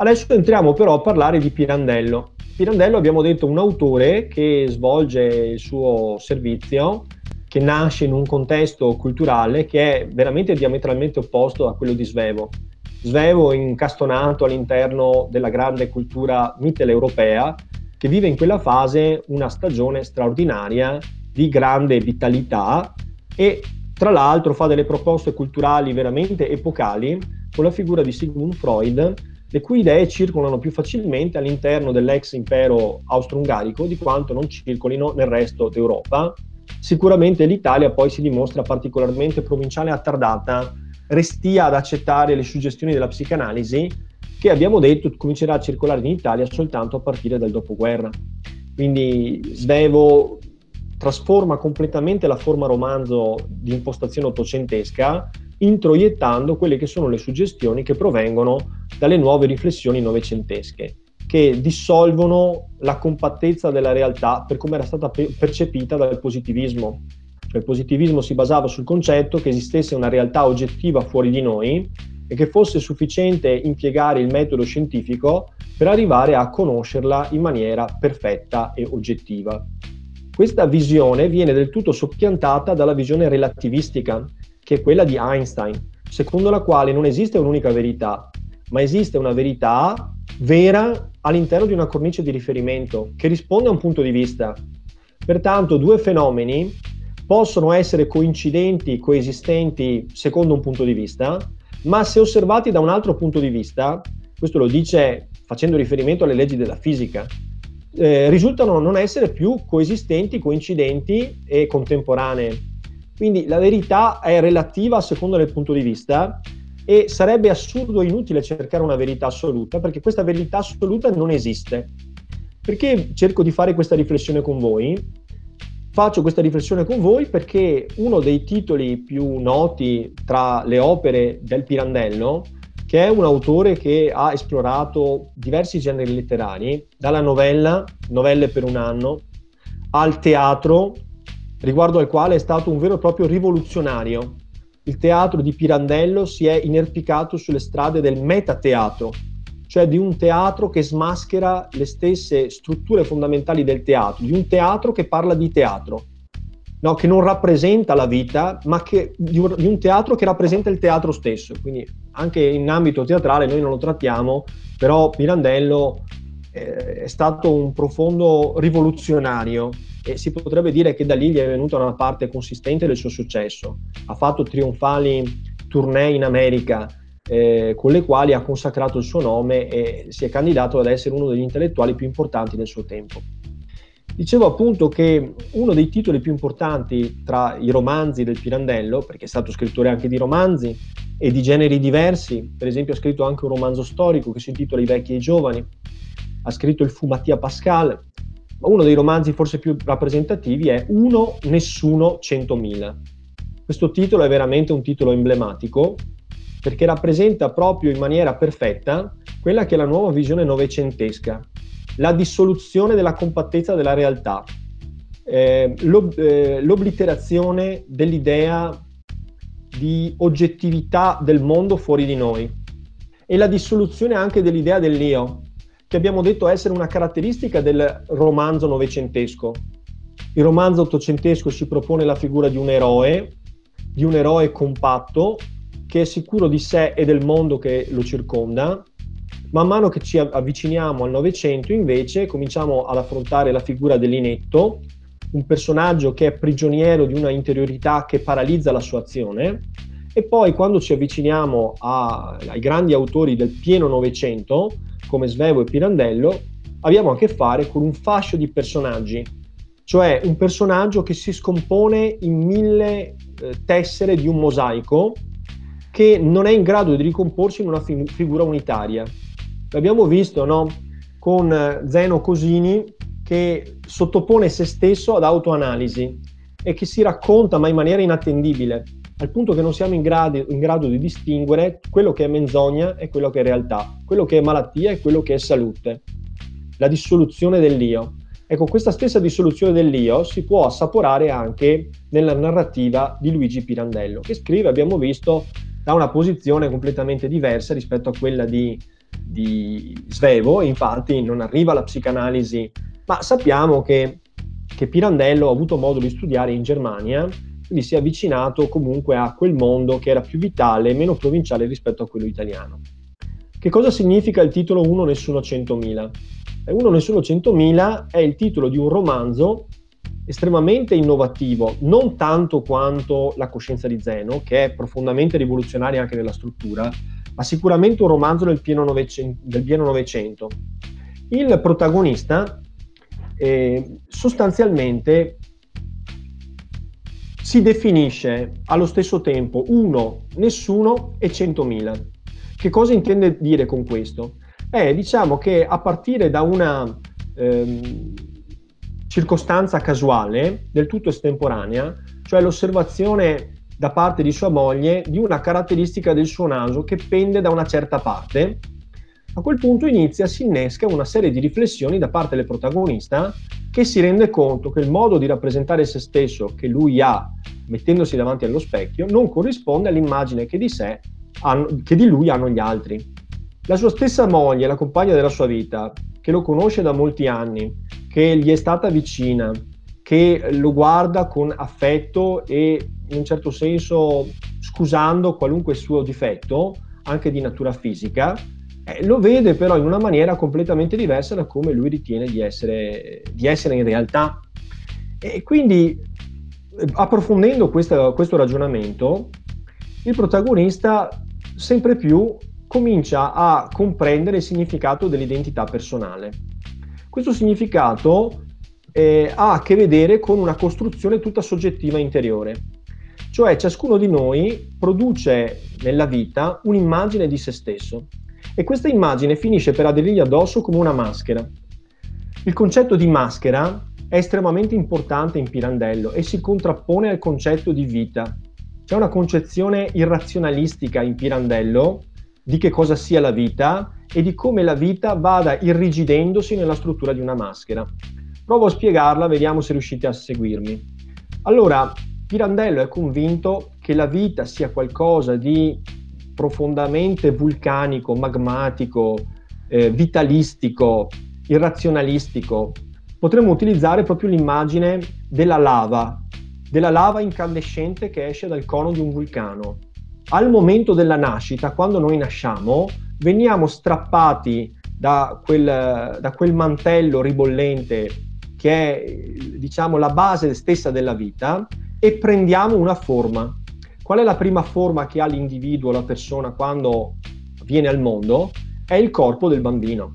Adesso entriamo però a parlare di Pirandello. Pirandello abbiamo detto un autore che svolge il suo servizio, che nasce in un contesto culturale che è veramente diametralmente opposto a quello di Svevo. Svevo incastonato all'interno della grande cultura mitteleuropea che vive in quella fase una stagione straordinaria di grande vitalità e tra l'altro fa delle proposte culturali veramente epocali con la figura di Sigmund Freud, le cui idee circolano più facilmente all'interno dell'ex impero austro-ungarico di quanto non circolino nel resto d'Europa. Sicuramente l'Italia poi si dimostra particolarmente provinciale e attardata, restia ad accettare le suggestioni della psicanalisi che abbiamo detto comincerà a circolare in Italia soltanto a partire dal dopoguerra. Quindi Svevo trasforma completamente la forma romanzo di impostazione ottocentesca, introiettando quelle che sono le suggestioni che provengono dalle nuove riflessioni novecentesche, che dissolvono la compattezza della realtà per come era stata percepita dal positivismo. Cioè, il positivismo si basava sul concetto che esistesse una realtà oggettiva fuori di noi e che fosse sufficiente impiegare il metodo scientifico per arrivare a conoscerla in maniera perfetta e oggettiva. Questa visione viene del tutto soppiantata dalla visione relativistica, che è quella di Einstein, secondo la quale non esiste un'unica verità, ma esiste una verità vera all'interno di una cornice di riferimento che risponde a un punto di vista. Pertanto due fenomeni possono essere coincidenti, coesistenti secondo un punto di vista, ma se osservati da un altro punto di vista, questo lo dice facendo riferimento alle leggi della fisica, eh, risultano non essere più coesistenti, coincidenti e contemporanee. Quindi la verità è relativa a seconda del punto di vista e sarebbe assurdo e inutile cercare una verità assoluta perché questa verità assoluta non esiste. Perché cerco di fare questa riflessione con voi? Faccio questa riflessione con voi perché uno dei titoli più noti tra le opere del Pirandello che è un autore che ha esplorato diversi generi letterari, dalla novella, novelle per un anno, al teatro, riguardo al quale è stato un vero e proprio rivoluzionario. Il teatro di Pirandello si è inerpicato sulle strade del metateatro, cioè di un teatro che smaschera le stesse strutture fondamentali del teatro, di un teatro che parla di teatro no, che non rappresenta la vita, ma che, di, un, teatro che rappresenta il teatro stesso. Quindi anche in ambito teatrale noi non lo trattiamo, però Pirandello eh, è stato un profondo rivoluzionario e si potrebbe dire che da lì gli è venuta una parte consistente del suo successo. Ha fatto trionfali tournée in America eh, con le quali ha consacrato il suo nome e si è candidato ad essere uno degli intellettuali più importanti del suo tempo. Dicevo appunto che uno dei titoli più importanti tra i romanzi del Pirandello, perché è stato scrittore anche di romanzi e di generi diversi, per esempio ha scritto anche un romanzo storico che si intitola I vecchi e i giovani, ha scritto il Fumatia Pascal, ma uno dei romanzi forse più rappresentativi è Uno, Nessuno, Centomila. Questo titolo è veramente un titolo emblematico perché rappresenta proprio in maniera perfetta quella che è la nuova visione novecentesca la dissoluzione della compattezza della realtà, eh, l'ob- eh, l'obliterazione dell'idea di oggettività del mondo fuori di noi e la dissoluzione anche dell'idea dell'io, che abbiamo detto essere una caratteristica del romanzo novecentesco. Il romanzo ottocentesco si propone la figura di un eroe, di un eroe compatto, che è sicuro di sé e del mondo che lo circonda, Man mano che ci avviciniamo al Novecento, invece, cominciamo ad affrontare la figura dell'inetto, un personaggio che è prigioniero di una interiorità che paralizza la sua azione. E poi, quando ci avviciniamo a, ai grandi autori del pieno Novecento, come Svevo e Pirandello, abbiamo a che fare con un fascio di personaggi, cioè un personaggio che si scompone in mille eh, tessere di un mosaico che non è in grado di ricomporsi in una fi- figura unitaria. L'abbiamo visto no? con eh, Zeno Cosini che sottopone se stesso ad autoanalisi e che si racconta ma in maniera inattendibile, al punto che non siamo in grado, in grado di distinguere quello che è menzogna e quello che è realtà, quello che è malattia e quello che è salute. La dissoluzione dell'io. Ecco, questa stessa dissoluzione dell'io si può assaporare anche nella narrativa di Luigi Pirandello, che scrive, abbiamo visto, da una posizione completamente diversa rispetto a quella di di Svevo, infatti non arriva alla psicanalisi, ma sappiamo che, che Pirandello ha avuto modo di studiare in Germania, quindi si è avvicinato comunque a quel mondo che era più vitale e meno provinciale rispetto a quello italiano. Che cosa significa il titolo 1 Nessuno 100.000? 1 Nessuno 100.000 è il titolo di un romanzo estremamente innovativo, non tanto quanto La coscienza di Zeno, che è profondamente rivoluzionaria anche nella struttura, ma sicuramente un romanzo del pieno Novecento. Del pieno novecento. Il protagonista eh, sostanzialmente si definisce allo stesso tempo uno, nessuno e centomila. Che cosa intende dire con questo? Eh, diciamo che a partire da una ehm, circostanza casuale, del tutto estemporanea, cioè l'osservazione da parte di sua moglie di una caratteristica del suo naso che pende da una certa parte, a quel punto inizia, si innesca una serie di riflessioni da parte del protagonista che si rende conto che il modo di rappresentare se stesso che lui ha mettendosi davanti allo specchio non corrisponde all'immagine che di, sé hanno, che di lui hanno gli altri. La sua stessa moglie, la compagna della sua vita, che lo conosce da molti anni, che gli è stata vicina, che lo guarda con affetto e in un certo senso scusando qualunque suo difetto, anche di natura fisica, eh, lo vede però in una maniera completamente diversa da come lui ritiene di essere, di essere in realtà. E quindi, approfondendo questa, questo ragionamento, il protagonista sempre più comincia a comprendere il significato dell'identità personale. Questo significato eh, ha a che vedere con una costruzione tutta soggettiva interiore, cioè ciascuno di noi produce nella vita un'immagine di se stesso e questa immagine finisce per aderirgli addosso come una maschera. Il concetto di maschera è estremamente importante in Pirandello e si contrappone al concetto di vita. C'è una concezione irrazionalistica in Pirandello di che cosa sia la vita e di come la vita vada irrigidendosi nella struttura di una maschera. Provo a spiegarla, vediamo se riuscite a seguirmi. Allora, Pirandello è convinto che la vita sia qualcosa di profondamente vulcanico, magmatico, eh, vitalistico, irrazionalistico. Potremmo utilizzare proprio l'immagine della lava, della lava incandescente che esce dal cono di un vulcano al momento della nascita, quando noi nasciamo, veniamo strappati da quel, da quel mantello ribollente che è diciamo la base stessa della vita e prendiamo una forma. Qual è la prima forma che ha l'individuo, la persona quando viene al mondo? È il corpo del bambino.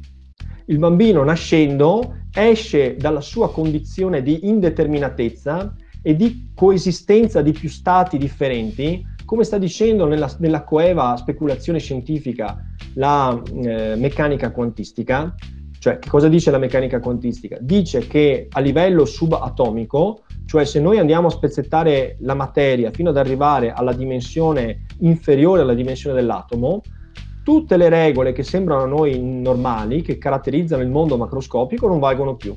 Il bambino nascendo esce dalla sua condizione di indeterminatezza e di coesistenza di più stati differenti come sta dicendo nella, nella coeva speculazione scientifica la eh, meccanica quantistica, cioè che cosa dice la meccanica quantistica? Dice che a livello subatomico, cioè se noi andiamo a spezzettare la materia fino ad arrivare alla dimensione inferiore alla dimensione dell'atomo, tutte le regole che sembrano a noi normali, che caratterizzano il mondo macroscopico, non valgono più.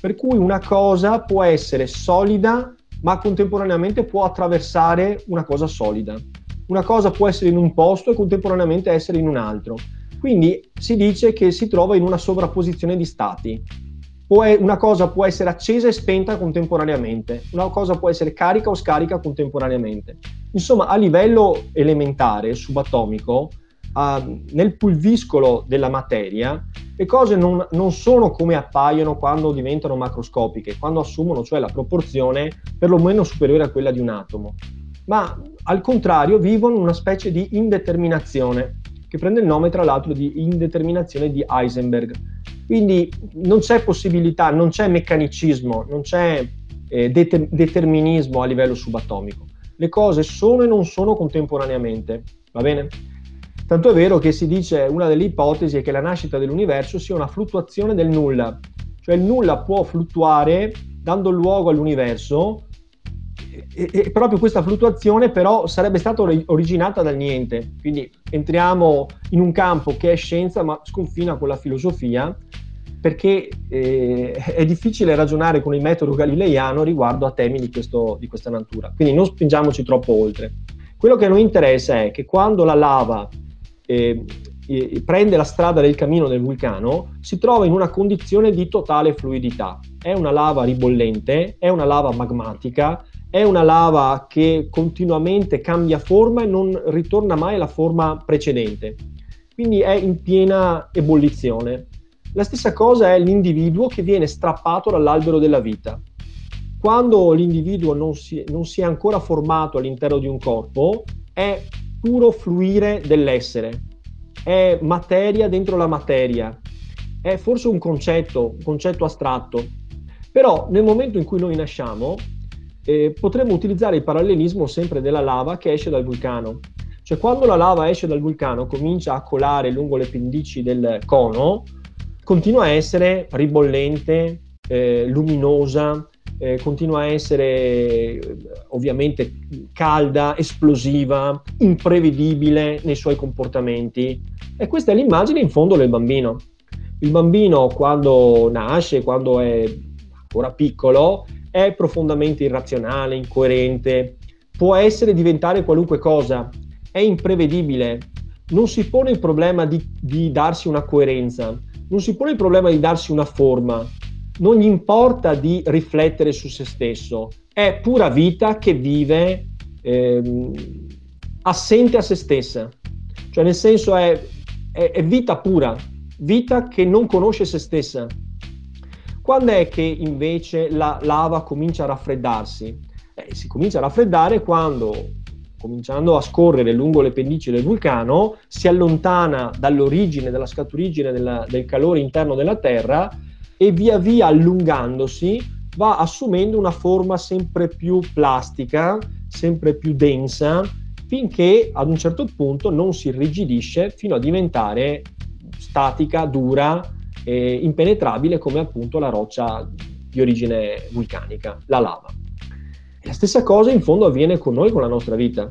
Per cui una cosa può essere solida ma contemporaneamente può attraversare una cosa solida. Una cosa può essere in un posto e contemporaneamente essere in un altro. Quindi si dice che si trova in una sovrapposizione di stati. Una cosa può essere accesa e spenta contemporaneamente, una cosa può essere carica o scarica contemporaneamente. Insomma, a livello elementare, subatomico, uh, nel pulviscolo della materia, le cose non, non, sono come appaiono quando diventano macroscopiche, quando assumono cioè la proporzione perlomeno superiore a quella di un atomo, ma al contrario vivono una specie di indeterminazione che prende il nome tra l'altro di indeterminazione di Heisenberg. Quindi non c'è possibilità, non c'è meccanicismo, non c'è eh, det- determinismo a livello subatomico. Le cose sono e non sono contemporaneamente, va bene? Tanto è vero che si dice, una delle ipotesi è che la nascita dell'universo sia una fluttuazione del nulla, cioè il nulla può fluttuare dando luogo all'universo e, e proprio questa fluttuazione però sarebbe stata originata dal niente. Quindi entriamo in un campo che è scienza ma sconfina con la filosofia perché eh, è difficile ragionare con il metodo galileiano riguardo a temi di, questo, di questa natura. Quindi non spingiamoci troppo oltre. Quello che a noi interessa è che quando la lava eh, eh, prende la strada del cammino del vulcano, si trova in una condizione di totale fluidità. È una lava ribollente, è una lava magmatica, è una lava che continuamente cambia forma e non ritorna mai alla forma precedente. Quindi è in piena ebollizione. La stessa cosa è l'individuo che viene strappato dall'albero della vita. Quando l'individuo non si, non si è ancora formato all'interno di un corpo, è puro fluire dell'essere, è materia dentro la materia, è forse un concetto, un concetto astratto, però nel momento in cui noi nasciamo eh, potremmo utilizzare il parallelismo sempre della lava che esce dal vulcano. Cioè quando la lava esce dal vulcano, comincia a colare lungo le pendici del cono, continua a essere ribollente, eh, luminosa, eh, continua a essere ovviamente calda, esplosiva, imprevedibile nei suoi comportamenti. E questa è l'immagine in fondo del bambino. Il bambino quando nasce, quando è ancora piccolo, è profondamente irrazionale, incoerente, può essere diventare qualunque cosa, è imprevedibile, non si pone il problema di, di darsi una coerenza, non si pone il problema di darsi una forma, non gli importa di riflettere su se stesso, è pura vita che vive ehm, assente a se stessa, cioè nel senso è, è, è vita pura, vita che non conosce se stessa. Quando è che invece la lava comincia a raffreddarsi? Eh, si comincia a raffreddare quando, cominciando a scorrere lungo le pendici del vulcano, si allontana dall'origine, dalla scaturigine della, del calore interno della Terra e via via allungandosi va assumendo una forma sempre più plastica, sempre più densa, finché ad un certo punto non si irrigidisce fino a diventare statica, dura e impenetrabile come appunto la roccia di origine vulcanica, la lava. La stessa cosa in fondo avviene con noi, con la nostra vita.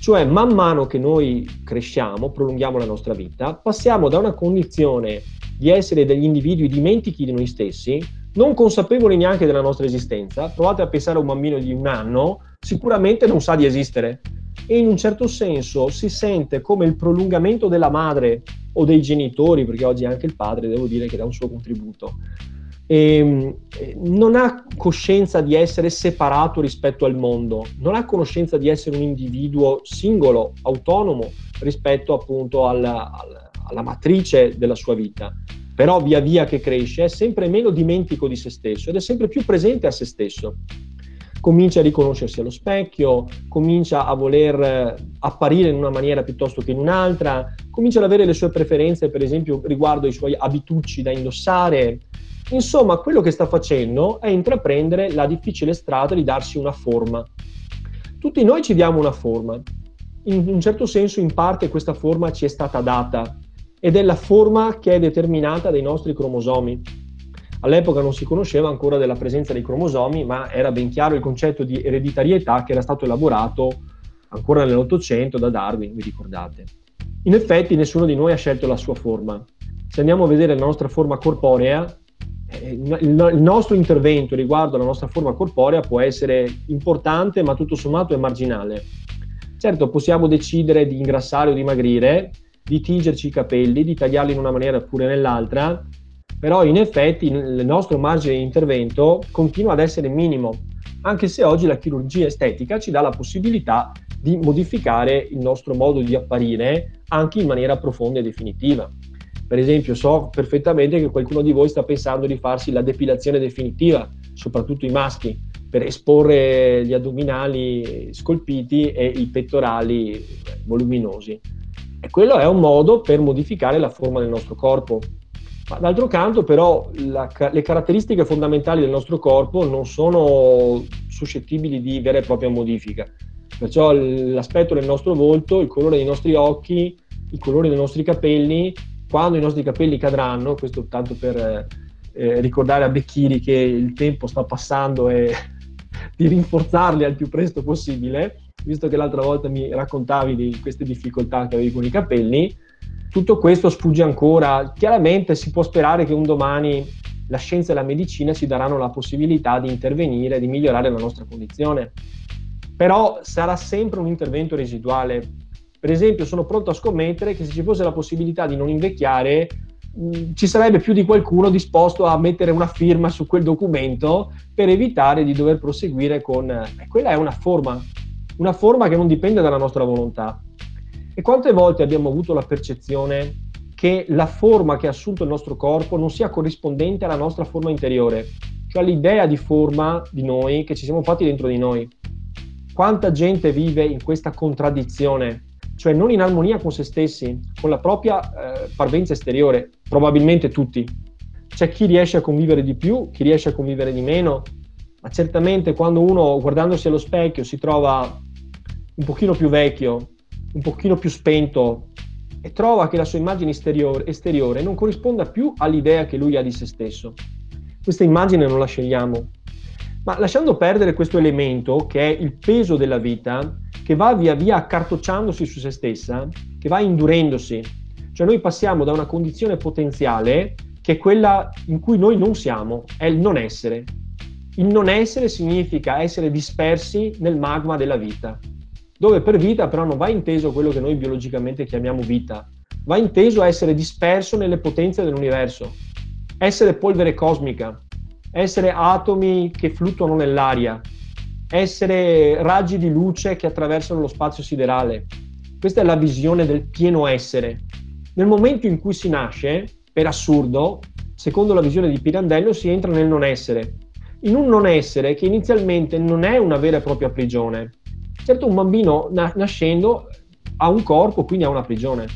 Cioè, man mano che noi cresciamo, prolunghiamo la nostra vita, passiamo da una condizione di essere degli individui dimentichi di noi stessi, non consapevoli neanche della nostra esistenza. Provate a pensare a un bambino di un anno, sicuramente non sa di esistere e in un certo senso si sente come il prolungamento della madre o dei genitori, perché oggi anche il padre devo dire che dà un suo contributo. E, ehm, non ha coscienza di essere separato rispetto al mondo, non ha conoscenza di essere un individuo singolo, autonomo rispetto appunto alla, alla matrice della sua vita, però via via che cresce è sempre meno dimentico di se stesso ed è sempre più presente a se stesso. Comincia a riconoscersi allo specchio, comincia a voler eh, apparire in una maniera piuttosto che in un'altra, comincia ad avere le sue preferenze, per esempio riguardo ai suoi abitucci da indossare. Insomma, quello che sta facendo è intraprendere la difficile strada di darsi una forma. Tutti noi ci diamo una forma. In un certo senso, in parte, questa forma ci è stata data ed è la forma che è determinata dai nostri cromosomi. All'epoca non si conosceva ancora della presenza dei cromosomi, ma era ben chiaro il concetto di ereditarietà che era stato elaborato ancora nell'Ottocento da Darwin, vi ricordate. In effetti nessuno di noi ha scelto la sua forma. Se andiamo a vedere la nostra forma corporea, il nostro intervento riguardo alla nostra forma corporea può essere importante, ma tutto sommato è marginale. Certo, possiamo decidere di ingrassare o dimagrire, di tingerci i capelli, di tagliarli in una maniera oppure nell'altra, però in effetti il nostro margine di intervento continua ad essere minimo, anche se oggi la chirurgia estetica ci dà la possibilità di modificare il nostro modo di apparire anche in maniera profonda e definitiva. Per esempio, so perfettamente che qualcuno di voi sta pensando di farsi la depilazione definitiva, soprattutto i maschi, per esporre gli addominali scolpiti e i pettorali voluminosi. E quello è un modo per modificare la forma del nostro corpo. Ma d'altro canto, però, la, le caratteristiche fondamentali del nostro corpo non sono suscettibili di vera e propria modifica. Perciò l'aspetto del nostro volto, il colore dei nostri occhi, il colore dei nostri capelli, quando i nostri capelli cadranno, questo tanto per eh, ricordare a Becchini che il tempo sta passando e di rinforzarli al più presto possibile, visto che l'altra volta mi raccontavi di queste difficoltà che avevi con i capelli, tutto questo sfugge ancora. Chiaramente si può sperare che un domani la scienza e la medicina ci daranno la possibilità di intervenire, di migliorare la nostra condizione. Però sarà sempre un intervento residuale. Per esempio, sono pronto a scommettere che se ci fosse la possibilità di non invecchiare, mh, ci sarebbe più di qualcuno disposto a mettere una firma su quel documento per evitare di dover proseguire con... Eh, quella è una forma, una forma che non dipende dalla nostra volontà. E quante volte abbiamo avuto la percezione che la forma che ha assunto il nostro corpo non sia corrispondente alla nostra forma interiore, cioè all'idea di forma di noi che ci siamo fatti dentro di noi. Quanta gente vive in questa contraddizione, cioè non in armonia con se stessi, con la propria eh, parvenza esteriore, probabilmente tutti. C'è chi riesce a convivere di più, chi riesce a convivere di meno, ma certamente quando uno guardandosi allo specchio si trova un pochino più vecchio, un pochino più spento, e trova che la sua immagine esteriore, esteriore non corrisponda più all'idea che lui ha di se stesso. Questa immagine non la scegliamo, ma lasciando perdere questo elemento che è il peso della vita, che va via via accartocciandosi su se stessa, che va indurendosi, cioè noi passiamo da una condizione potenziale che è quella in cui noi non siamo, è il non essere. Il non essere significa essere dispersi nel magma della vita dove per vita però non va inteso quello che noi biologicamente chiamiamo vita, va inteso essere disperso nelle potenze dell'universo, essere polvere cosmica, essere atomi che fluttuano nell'aria, essere raggi di luce che attraversano lo spazio siderale. Questa è la visione del pieno essere. Nel momento in cui si nasce, per assurdo, secondo la visione di Pirandello, si entra nel non essere. In un non essere che inizialmente non è una vera e propria prigione, Certo, un bambino na- nascendo ha un corpo, quindi ha una prigione.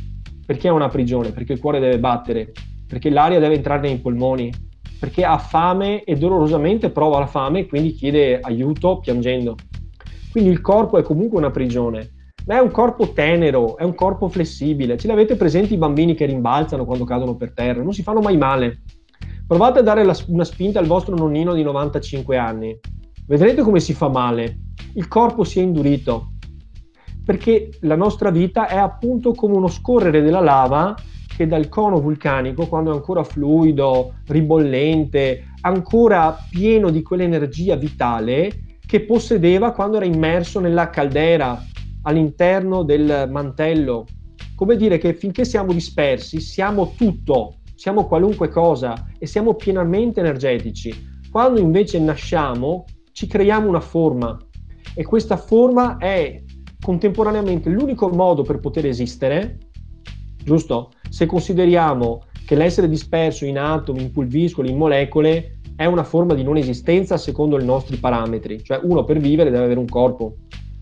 Perché ha una prigione? Perché il cuore deve battere, perché l'aria deve entrare nei polmoni, perché ha fame e dolorosamente prova la fame e quindi chiede aiuto piangendo. Quindi il corpo è comunque una prigione, ma è un corpo tenero, è un corpo flessibile. Ce l'avete presenti i bambini che rimbalzano quando cadono per terra? Non si fanno mai male. Provate a dare la, una spinta al vostro nonnino di 95 anni. Vedrete come si fa male il corpo si è indurito, perché la nostra vita è appunto come uno scorrere della lava che dal cono vulcanico, quando è ancora fluido, ribollente, ancora pieno di quell'energia vitale che possedeva quando era immerso nella caldera all'interno del mantello. Come dire che finché siamo dispersi siamo tutto, siamo qualunque cosa e siamo pienamente energetici. Quando invece nasciamo ci creiamo una forma, e questa forma è contemporaneamente l'unico modo per poter esistere, giusto? Se consideriamo che l'essere disperso in atomi, in pulviscoli, in molecole è una forma di non esistenza secondo i nostri parametri, cioè uno per vivere deve avere un corpo.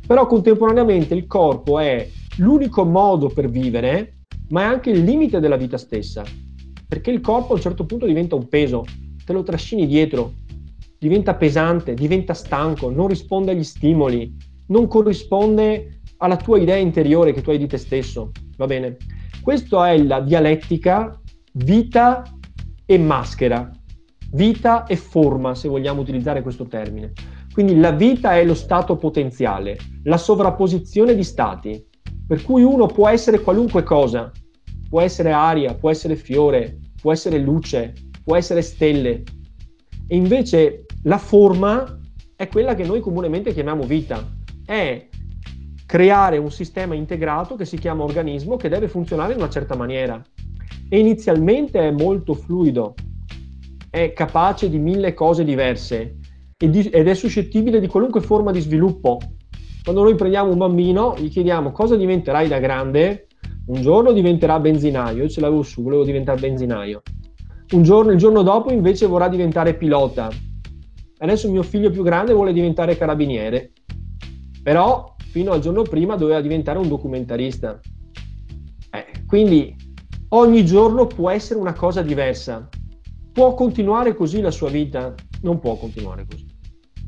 Però contemporaneamente il corpo è l'unico modo per vivere, ma è anche il limite della vita stessa, perché il corpo a un certo punto diventa un peso, te lo trascini dietro, diventa pesante, diventa stanco, non risponde agli stimoli, non corrisponde alla tua idea interiore che tu hai di te stesso. Va bene? Questa è la dialettica vita e maschera, vita e forma, se vogliamo utilizzare questo termine. Quindi la vita è lo stato potenziale, la sovrapposizione di stati, per cui uno può essere qualunque cosa, può essere aria, può essere fiore, può essere luce, può essere stelle. E invece la forma è quella che noi comunemente chiamiamo vita, è creare un sistema integrato che si chiama organismo che deve funzionare in una certa maniera. E inizialmente è molto fluido, è capace di mille cose diverse ed è suscettibile di qualunque forma di sviluppo. Quando noi prendiamo un bambino, gli chiediamo cosa diventerai da grande, un giorno diventerà benzinaio, io ce l'avevo su, volevo diventare benzinaio. Un giorno, il giorno dopo invece vorrà diventare pilota, Adesso mio figlio più grande vuole diventare carabiniere, però fino al giorno prima doveva diventare un documentarista. Eh, quindi ogni giorno può essere una cosa diversa. Può continuare così la sua vita? Non può continuare così,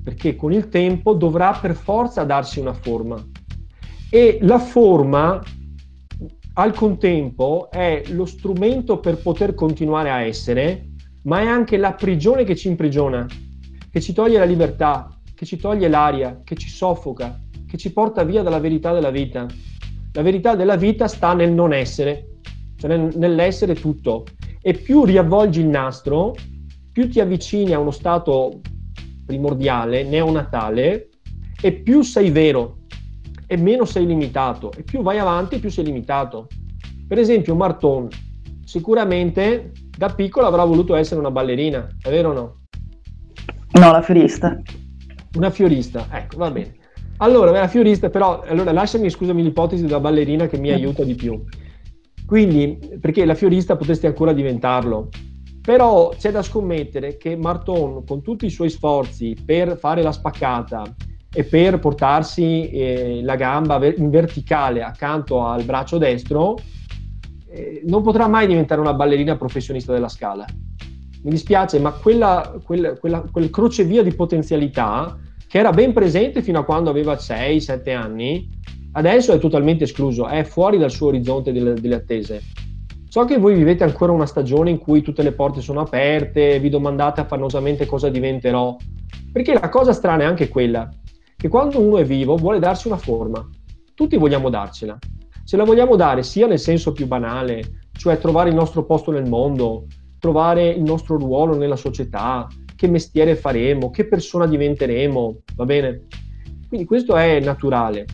perché con il tempo dovrà per forza darsi una forma. E la forma al contempo è lo strumento per poter continuare a essere, ma è anche la prigione che ci imprigiona che ci toglie la libertà, che ci toglie l'aria, che ci soffoca, che ci porta via dalla verità della vita. La verità della vita sta nel non essere, cioè nell'essere tutto. E più riavvolgi il nastro, più ti avvicini a uno stato primordiale, neonatale, e più sei vero. e meno sei limitato. E più vai avanti, più sei limitato. Per esempio, Marton sicuramente da piccolo avrà voluto essere una ballerina, è vero o no? No, la fiorista. Una fiorista, ecco, va bene. Allora, la fiorista, però, allora lasciami, scusami, l'ipotesi della ballerina che mi aiuta di più. Quindi, perché la fiorista potresti ancora diventarlo, però c'è da scommettere che Marton, con tutti i suoi sforzi per fare la spaccata e per portarsi eh, la gamba in verticale accanto al braccio destro, eh, non potrà mai diventare una ballerina professionista della scala. Mi dispiace, ma quella, quella, quella, quel crocevia di potenzialità che era ben presente fino a quando aveva 6-7 anni, adesso è totalmente escluso, è fuori dal suo orizzonte delle, delle attese. So che voi vivete ancora una stagione in cui tutte le porte sono aperte, vi domandate affannosamente cosa diventerò, perché la cosa strana è anche quella, che quando uno è vivo vuole darsi una forma, tutti vogliamo darcela, se la vogliamo dare sia nel senso più banale, cioè trovare il nostro posto nel mondo, trovare il nostro ruolo nella società, che mestiere faremo, che persona diventeremo, va bene? Quindi questo è naturale.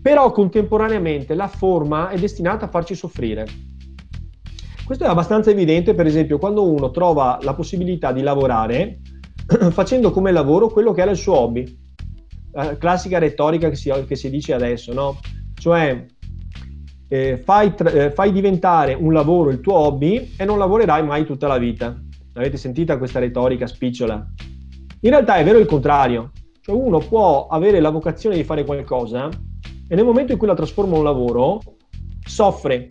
Però contemporaneamente la forma è destinata a farci soffrire. Questo è abbastanza evidente, per esempio, quando uno trova la possibilità di lavorare facendo come lavoro quello che era il suo hobby. La classica retorica che si, che si dice adesso, no? Cioè, eh, fai, tra- eh, fai, diventare un lavoro il tuo hobby e non lavorerai mai tutta la vita. Avete sentita questa retorica spicciola? In realtà è vero il contrario, cioè uno può avere la vocazione di fare qualcosa e nel momento in cui la trasforma in un lavoro soffre.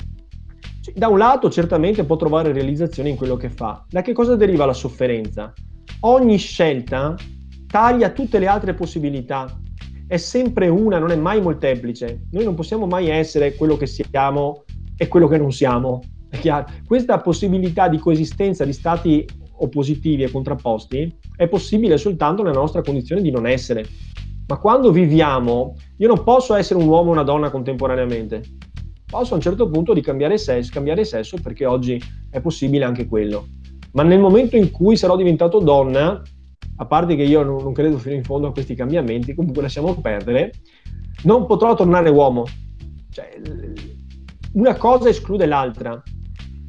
Da un lato certamente può trovare realizzazione in quello che fa. Da che cosa deriva la sofferenza? Ogni scelta taglia tutte le altre possibilità è sempre una, non è mai molteplice. Noi non possiamo mai essere quello che siamo e quello che non siamo. Questa possibilità di coesistenza di stati oppositivi e contrapposti è possibile soltanto nella nostra condizione di non essere. Ma quando viviamo, io non posso essere un uomo e una donna contemporaneamente. Posso a un certo punto di cambiare sesso, cambiare sesso perché oggi è possibile anche quello. Ma nel momento in cui sarò diventato donna, a parte che io non, non credo fino in fondo a questi cambiamenti, comunque lasciamo perdere, non potrò tornare uomo. Cioè, una cosa esclude l'altra.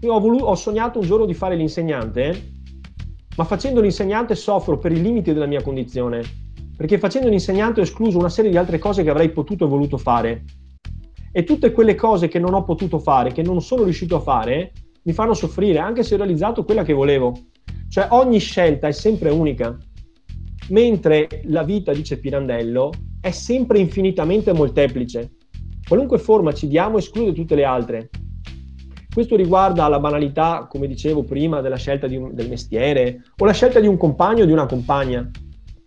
Io ho, voluto, ho sognato un giorno di fare l'insegnante, ma facendo l'insegnante soffro per i limiti della mia condizione, perché facendo l'insegnante ho escluso una serie di altre cose che avrei potuto e voluto fare. E tutte quelle cose che non ho potuto fare, che non sono riuscito a fare, mi fanno soffrire, anche se ho realizzato quella che volevo. Cioè ogni scelta è sempre unica mentre la vita, dice Pirandello, è sempre infinitamente molteplice. Qualunque forma ci diamo esclude tutte le altre. Questo riguarda la banalità, come dicevo prima, della scelta un, del mestiere o la scelta di un compagno o di una compagna.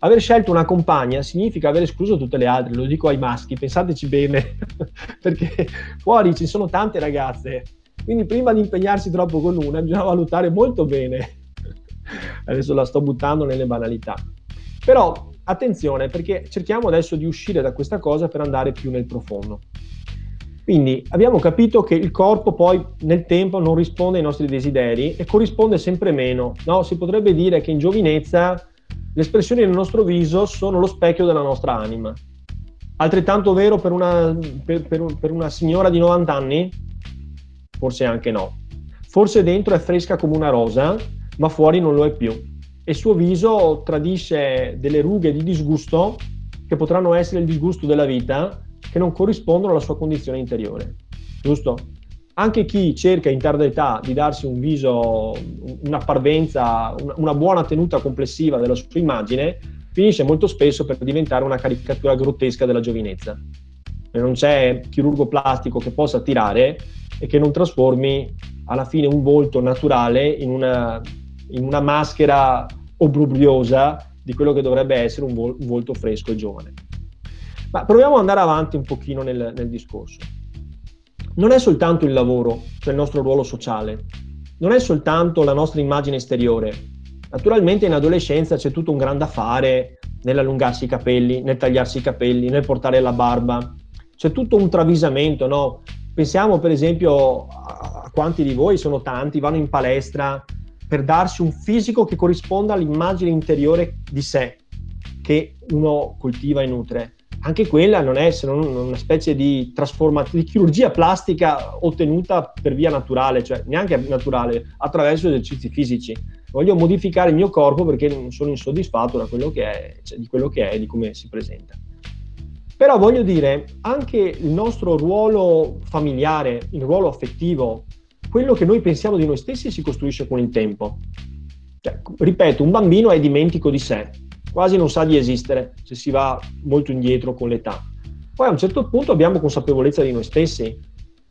Aver scelto una compagna significa aver escluso tutte le altre, lo dico ai maschi, pensateci bene, perché fuori ci sono tante ragazze, quindi prima di impegnarsi troppo con una bisogna valutare molto bene. Adesso la sto buttando nelle banalità. Però attenzione perché cerchiamo adesso di uscire da questa cosa per andare più nel profondo. Quindi abbiamo capito che il corpo poi nel tempo non risponde ai nostri desideri e corrisponde sempre meno. No? Si potrebbe dire che in giovinezza le espressioni del nostro viso sono lo specchio della nostra anima. Altrettanto vero per una, per, per, per una signora di 90 anni? Forse anche no. Forse dentro è fresca come una rosa, ma fuori non lo è più e il suo viso tradisce delle rughe di disgusto che potranno essere il disgusto della vita che non corrispondono alla sua condizione interiore. Giusto? Anche chi cerca in tarda età di darsi un viso, un'apparvenza, una buona tenuta complessiva della sua immagine, finisce molto spesso per diventare una caricatura grottesca della giovinezza. E non c'è chirurgo plastico che possa tirare e che non trasformi alla fine un volto naturale in una in una maschera obbrobriosa di quello che dovrebbe essere un, vol- un volto fresco e giovane. Ma proviamo ad andare avanti un pochino nel, nel discorso. Non è soltanto il lavoro, cioè il nostro ruolo sociale, non è soltanto la nostra immagine esteriore. Naturalmente in adolescenza c'è tutto un grande affare nell'allungarsi i capelli, nel tagliarsi i capelli, nel portare la barba. C'è tutto un travisamento, no? Pensiamo per esempio a quanti di voi sono tanti, vanno in palestra per darsi un fisico che corrisponda all'immagine interiore di sé che uno coltiva e nutre. Anche quella non è se non una specie di trasformazione, di chirurgia plastica ottenuta per via naturale, cioè neanche naturale, attraverso esercizi fisici. Voglio modificare il mio corpo perché non sono insoddisfatto da quello che è, cioè di quello che è e di come si presenta. Però voglio dire, anche il nostro ruolo familiare, il ruolo affettivo, quello che noi pensiamo di noi stessi si costruisce con il tempo. Cioè, ripeto, un bambino è dimentico di sé, quasi non sa di esistere se si va molto indietro con l'età. Poi a un certo punto abbiamo consapevolezza di noi stessi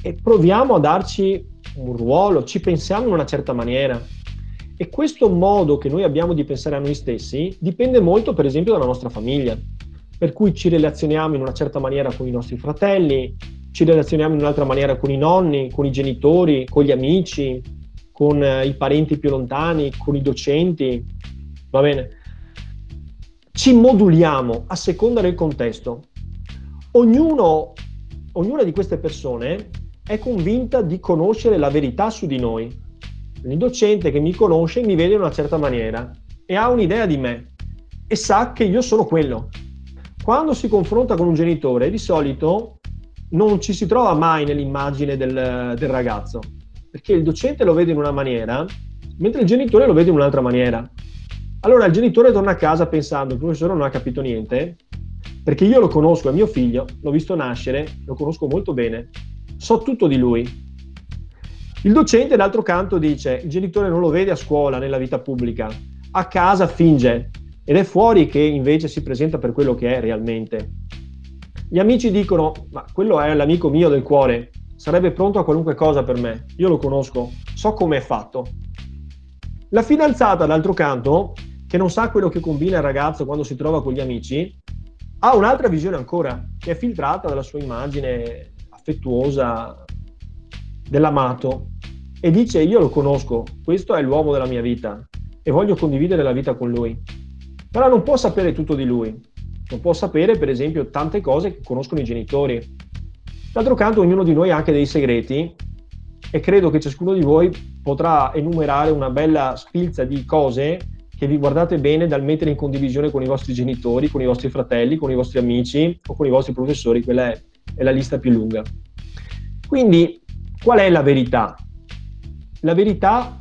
e proviamo a darci un ruolo, ci pensiamo in una certa maniera. E questo modo che noi abbiamo di pensare a noi stessi dipende molto, per esempio, dalla nostra famiglia. Per cui ci relazioniamo in una certa maniera con i nostri fratelli, ci relazioniamo in un'altra maniera con i nonni, con i genitori, con gli amici, con eh, i parenti più lontani, con i docenti. Va bene? Ci moduliamo a seconda del contesto. Ognuno, ognuna di queste persone è convinta di conoscere la verità su di noi. Il docente che mi conosce mi vede in una certa maniera e ha un'idea di me e sa che io sono quello. Quando si confronta con un genitore, di solito non ci si trova mai nell'immagine del, del ragazzo, perché il docente lo vede in una maniera, mentre il genitore lo vede in un'altra maniera. Allora il genitore torna a casa pensando, il professore non ha capito niente, perché io lo conosco, è mio figlio, l'ho visto nascere, lo conosco molto bene, so tutto di lui. Il docente, d'altro canto, dice, il genitore non lo vede a scuola, nella vita pubblica, a casa finge, ed è fuori che invece si presenta per quello che è realmente. Gli amici dicono, ma quello è l'amico mio del cuore, sarebbe pronto a qualunque cosa per me, io lo conosco, so come è fatto. La fidanzata, d'altro canto, che non sa quello che combina il ragazzo quando si trova con gli amici, ha un'altra visione ancora, che è filtrata dalla sua immagine affettuosa dell'amato e dice io lo conosco, questo è l'uomo della mia vita e voglio condividere la vita con lui. Però non può sapere tutto di lui, non può sapere per esempio tante cose che conoscono i genitori. D'altro canto ognuno di noi ha anche dei segreti e credo che ciascuno di voi potrà enumerare una bella spilza di cose che vi guardate bene dal mettere in condivisione con i vostri genitori, con i vostri fratelli, con i vostri amici o con i vostri professori, quella è, è la lista più lunga. Quindi, qual è la verità? La verità,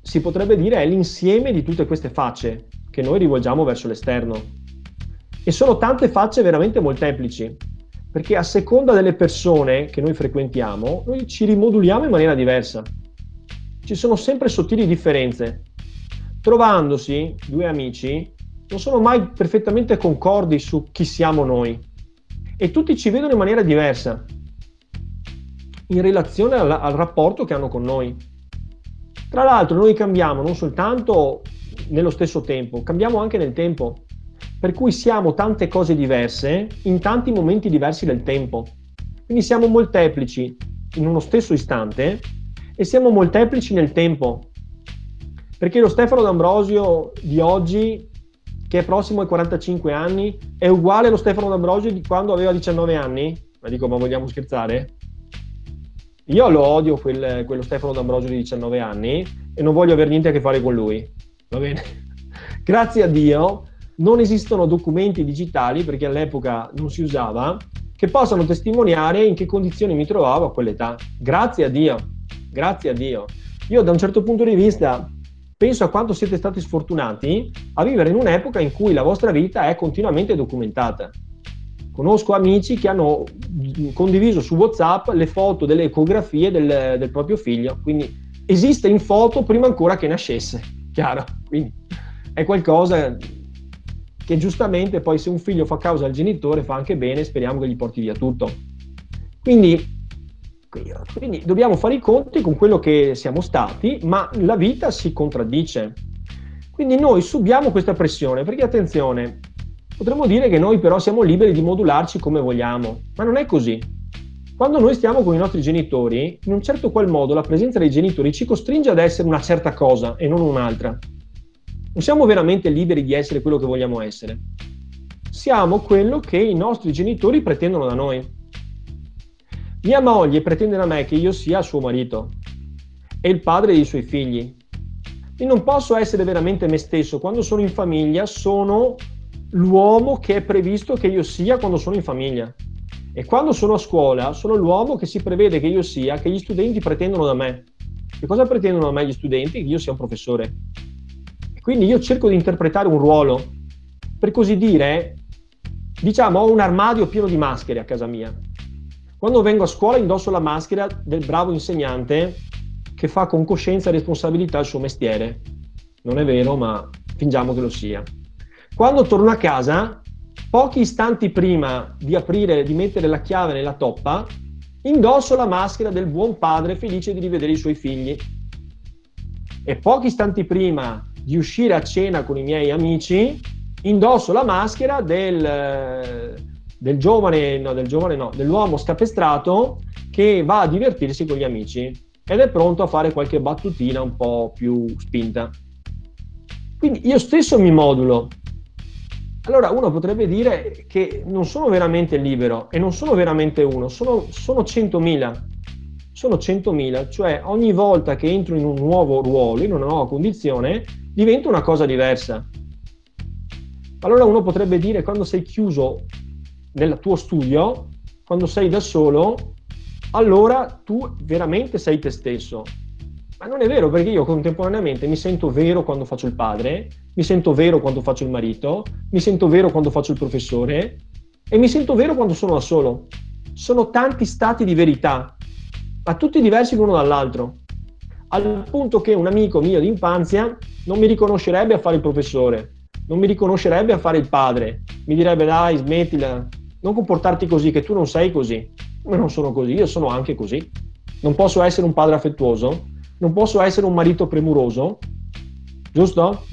si potrebbe dire, è l'insieme di tutte queste facce che noi rivolgiamo verso l'esterno. E sono tante facce veramente molteplici, perché a seconda delle persone che noi frequentiamo, noi ci rimoduliamo in maniera diversa. Ci sono sempre sottili differenze trovandosi due amici, non sono mai perfettamente concordi su chi siamo noi e tutti ci vedono in maniera diversa in relazione al, al rapporto che hanno con noi. Tra l'altro noi cambiamo non soltanto nello stesso tempo, cambiamo anche nel tempo, per cui siamo tante cose diverse in tanti momenti diversi del tempo. Quindi siamo molteplici in uno stesso istante e siamo molteplici nel tempo. Perché lo Stefano D'Ambrosio di oggi, che è prossimo ai 45 anni, è uguale allo Stefano D'Ambrosio di quando aveva 19 anni? Ma dico, ma vogliamo scherzare? Io lo odio quel, quello Stefano D'Ambrosio di 19 anni e non voglio avere niente a che fare con lui. Va bene? Grazie a Dio non esistono documenti digitali, perché all'epoca non si usava, che possano testimoniare in che condizioni mi trovavo a quell'età. Grazie a Dio, grazie a Dio. Io da un certo punto di vista penso a quanto siete stati sfortunati a vivere in un'epoca in cui la vostra vita è continuamente documentata. Conosco amici che hanno condiviso su WhatsApp le foto delle ecografie del, del proprio figlio, quindi esiste in foto prima ancora che nascesse, chiaro? Quindi è qualcosa che giustamente poi se un figlio fa causa al genitore fa anche bene, speriamo che gli porti via tutto. Quindi quindi dobbiamo fare i conti con quello che siamo stati, ma la vita si contraddice. Quindi noi subiamo questa pressione, perché attenzione, potremmo dire che noi però siamo liberi di modularci come vogliamo, ma non è così. Quando noi stiamo con i nostri genitori, in un certo qual modo la presenza dei genitori ci costringe ad essere una certa cosa e non un'altra. Non siamo veramente liberi di essere quello che vogliamo essere. Siamo quello che i nostri genitori pretendono da noi. Mia moglie pretende da me che io sia suo marito e il padre dei suoi figli. E non posso essere veramente me stesso. Quando sono in famiglia sono l'uomo che è previsto che io sia quando sono in famiglia. E quando sono a scuola sono l'uomo che si prevede che io sia, che gli studenti pretendono da me. Che cosa pretendono da me gli studenti? Che io sia un professore. E quindi io cerco di interpretare un ruolo. Per così dire, diciamo, ho un armadio pieno di maschere a casa mia. Quando vengo a scuola indosso la maschera del bravo insegnante che fa con coscienza e responsabilità il suo mestiere. Non è vero, ma fingiamo che lo sia. Quando torno a casa, pochi istanti prima di aprire, di mettere la chiave nella toppa, indosso la maschera del buon padre felice di rivedere i suoi figli. E pochi istanti prima di uscire a cena con i miei amici, indosso la maschera del, del giovane, no, del giovane no, dell'uomo scapestrato che va a divertirsi con gli amici ed è pronto a fare qualche battutina un po' più spinta. Quindi io stesso mi modulo. Allora uno potrebbe dire che non sono veramente libero e non sono veramente uno, sono, sono 100.000. Sono 100.000, cioè ogni volta che entro in un nuovo ruolo, in una nuova condizione, diventa una cosa diversa. Allora uno potrebbe dire quando sei chiuso nel tuo studio, quando sei da solo, allora tu veramente sei te stesso. Ma non è vero perché io contemporaneamente mi sento vero quando faccio il padre, mi sento vero quando faccio il marito, mi sento vero quando faccio il professore e mi sento vero quando sono da solo. Sono tanti stati di verità, ma tutti diversi l'uno dall'altro. Al punto che un amico mio di infanzia non mi riconoscerebbe a fare il professore, non mi riconoscerebbe a fare il padre, mi direbbe dai smettila, non comportarti così che tu non sei così. Ma non sono così, io sono anche così. Non posso essere un padre affettuoso, non posso essere un marito premuroso, giusto?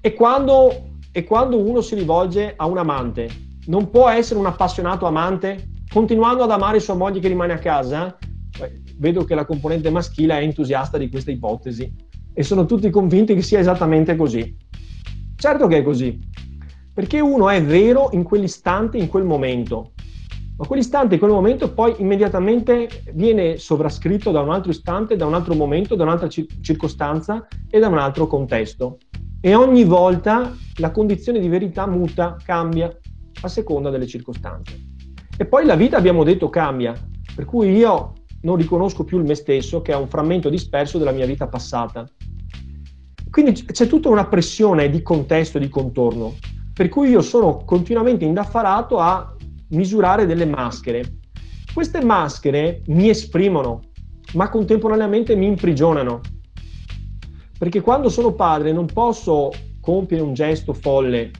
E quando, e quando uno si rivolge a un amante, non può essere un appassionato amante continuando ad amare sua moglie che rimane a casa? Vedo che la componente maschile è entusiasta di questa ipotesi e sono tutti convinti che sia esattamente così. Certo che è così, perché uno è vero in quell'istante, in quel momento, ma quell'istante, in quel momento, poi immediatamente viene sovrascritto da un altro istante, da un altro momento, da un'altra circostanza e da un altro contesto. E ogni volta la condizione di verità muta, cambia a seconda delle circostanze. E poi la vita, abbiamo detto, cambia, per cui io non riconosco più il me stesso, che è un frammento disperso della mia vita passata. Quindi c'è tutta una pressione di contesto di contorno, per cui io sono continuamente indaffarato a misurare delle maschere. Queste maschere mi esprimono, ma contemporaneamente mi imprigionano. Perché quando sono padre non posso compiere un gesto folle,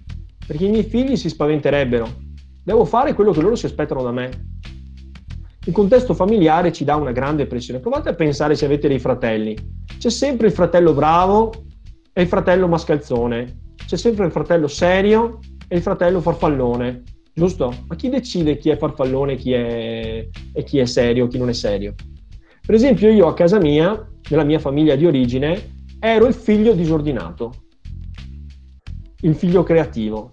perché i miei figli si spaventerebbero. Devo fare quello che loro si aspettano da me. Il contesto familiare ci dà una grande pressione. Provate a pensare se avete dei fratelli. C'è sempre il fratello bravo e il fratello mascalzone. C'è sempre il fratello serio e il fratello farfallone giusto? Ma chi decide chi è farfallone chi è, e chi è serio, chi non è serio? Per esempio, io a casa mia, nella mia famiglia di origine, ero il figlio disordinato, il figlio creativo.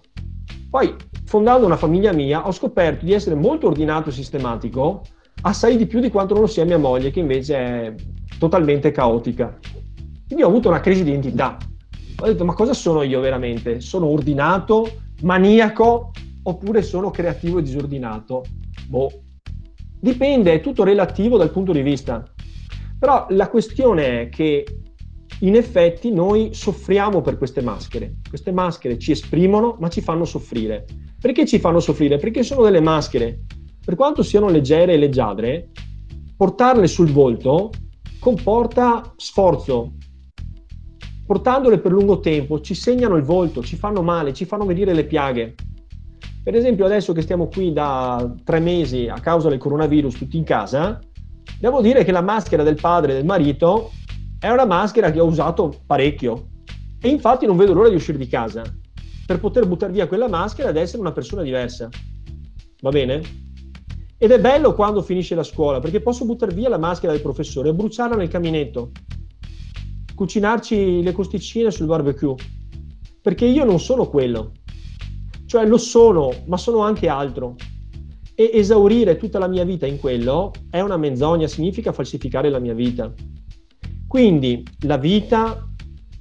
Poi, fondando una famiglia mia, ho scoperto di essere molto ordinato e sistematico, assai di più di quanto non lo sia mia moglie, che invece è totalmente caotica. Quindi ho avuto una crisi di identità. Ho detto, ma cosa sono io veramente? Sono ordinato, maniaco, oppure sono creativo e disordinato? Boh, dipende, è tutto relativo dal punto di vista. Però la questione è che in effetti noi soffriamo per queste maschere. Queste maschere ci esprimono, ma ci fanno soffrire. Perché ci fanno soffrire? Perché sono delle maschere. Per quanto siano leggere e leggiadre, portarle sul volto comporta sforzo. Portandole per lungo tempo ci segnano il volto, ci fanno male, ci fanno vedere le piaghe. Per esempio, adesso che stiamo qui da tre mesi a causa del coronavirus tutti in casa, devo dire che la maschera del padre e del marito è una maschera che ho usato parecchio. E infatti non vedo l'ora di uscire di casa per poter buttare via quella maschera ed essere una persona diversa. Va bene? Ed è bello quando finisce la scuola perché posso buttare via la maschera del professore e bruciarla nel caminetto, cucinarci le costicine sul barbecue. Perché io non sono quello, cioè lo sono, ma sono anche altro. E esaurire tutta la mia vita in quello è una menzogna, significa falsificare la mia vita. Quindi la vita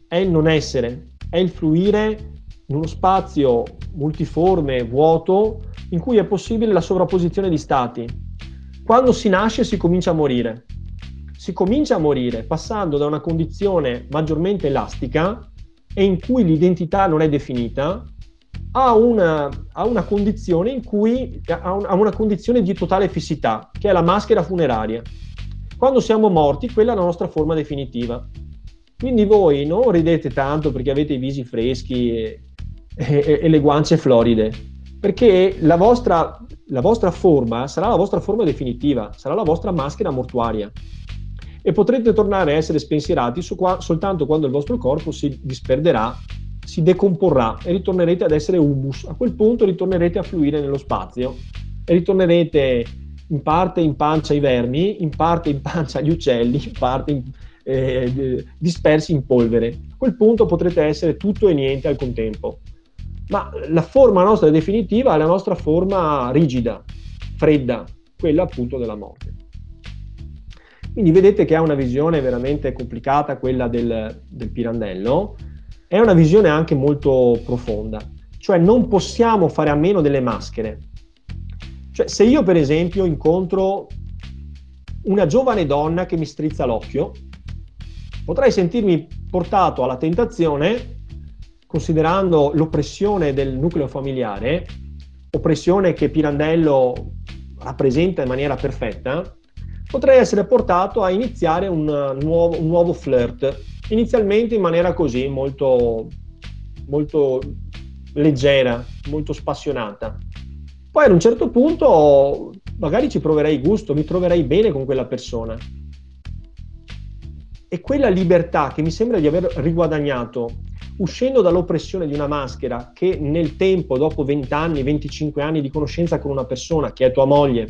è il non essere, è il fluire in uno spazio multiforme, vuoto, in cui è possibile la sovrapposizione di stati. Quando si nasce si comincia a morire. Si comincia a morire passando da una condizione maggiormente elastica e in cui l'identità non è definita a una, a una condizione in cui a, un, a una condizione di totale fissità, che è la maschera funeraria. Quando siamo morti, quella è la nostra forma definitiva. Quindi voi non ridete tanto perché avete i visi freschi e, e, e le guance floride, perché la vostra, la vostra forma sarà la vostra forma definitiva, sarà la vostra maschera mortuaria e potrete tornare a essere spensierati qua, soltanto quando il vostro corpo si disperderà, si decomporrà e ritornerete ad essere humus. A quel punto ritornerete a fluire nello spazio e ritornerete in parte in pancia ai vermi, in parte in pancia agli uccelli, in parte in, eh, dispersi in polvere. A quel punto potrete essere tutto e niente al contempo. Ma la forma nostra definitiva è la nostra forma rigida, fredda, quella appunto della morte. Quindi vedete che è una visione veramente complicata quella del, del Pirandello, è una visione anche molto profonda, cioè non possiamo fare a meno delle maschere. Cioè, se io per esempio incontro una giovane donna che mi strizza l'occhio, potrei sentirmi portato alla tentazione, considerando l'oppressione del nucleo familiare, oppressione che Pirandello rappresenta in maniera perfetta, potrei essere portato a iniziare un nuovo, un nuovo flirt, inizialmente in maniera così, molto, molto leggera, molto spassionata. Poi ad un certo punto magari ci proverei gusto, mi troverei bene con quella persona. E quella libertà che mi sembra di aver riguadagnato uscendo dall'oppressione di una maschera che nel tempo, dopo 20 anni, 25 anni di conoscenza con una persona che è tua moglie,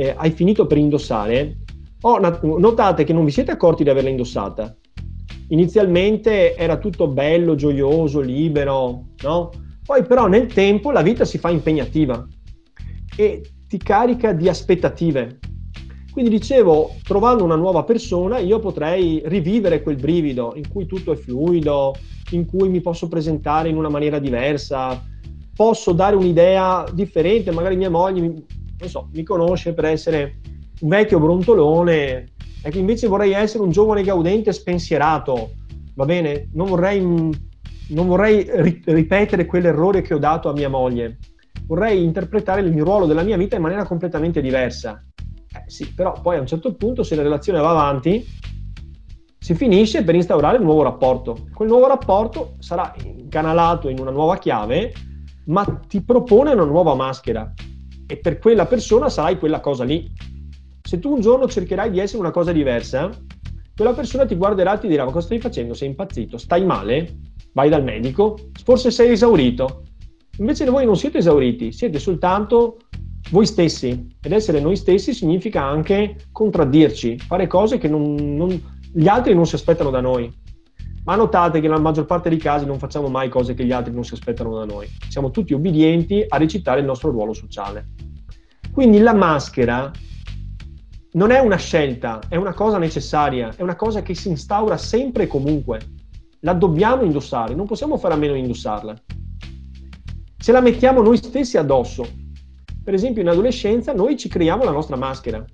eh, hai finito per indossare, oh, notate che non vi siete accorti di averla indossata. Inizialmente era tutto bello, gioioso, libero, no? Poi però nel tempo la vita si fa impegnativa e ti carica di aspettative. Quindi dicevo, trovando una nuova persona, io potrei rivivere quel brivido in cui tutto è fluido, in cui mi posso presentare in una maniera diversa, posso dare un'idea differente, magari mia moglie non so, mi conosce per essere un vecchio brontolone, e che invece vorrei essere un giovane gaudente spensierato, va bene? Non vorrei, non vorrei ripetere quell'errore che ho dato a mia moglie, vorrei interpretare il ruolo della mia vita in maniera completamente diversa. Eh, sì, però poi a un certo punto, se la relazione va avanti, si finisce per instaurare un nuovo rapporto. Quel nuovo rapporto sarà incanalato in una nuova chiave, ma ti propone una nuova maschera e per quella persona sarai quella cosa lì. Se tu un giorno cercherai di essere una cosa diversa, quella persona ti guarderà e ti dirà: Ma cosa stai facendo? Sei impazzito? Stai male? Vai dal medico? Forse sei esaurito. Invece voi non siete esauriti, siete soltanto voi stessi. Ed essere noi stessi significa anche contraddirci, fare cose che non, non, gli altri non si aspettano da noi. Ma notate che nella maggior parte dei casi non facciamo mai cose che gli altri non si aspettano da noi. Siamo tutti obbedienti a recitare il nostro ruolo sociale. Quindi la maschera non è una scelta, è una cosa necessaria, è una cosa che si instaura sempre e comunque. La dobbiamo indossare, non possiamo fare a meno di indossarla. Ce la mettiamo noi stessi addosso. Per esempio in adolescenza noi ci creiamo la nostra maschera.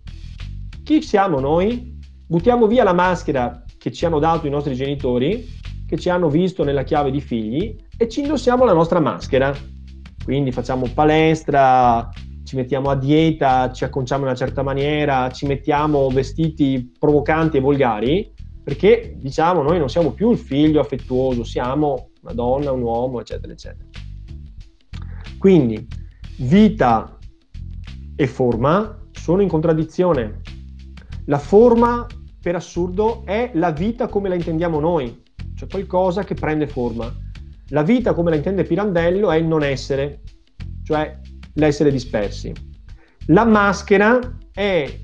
Chi siamo noi? Buttiamo via la maschera che ci hanno dato i nostri genitori, che ci hanno visto nella chiave di figli e ci indossiamo la nostra maschera. Quindi facciamo palestra, ci mettiamo a dieta, ci acconciamo in una certa maniera, ci mettiamo vestiti provocanti e volgari, perché diciamo noi non siamo più il figlio affettuoso, siamo una donna, un uomo, eccetera, eccetera. Quindi vita e forma sono in contraddizione. La forma per assurdo, è la vita come la intendiamo noi, cioè qualcosa che prende forma. La vita come la intende Pirandello è il non essere, cioè l'essere dispersi. La maschera è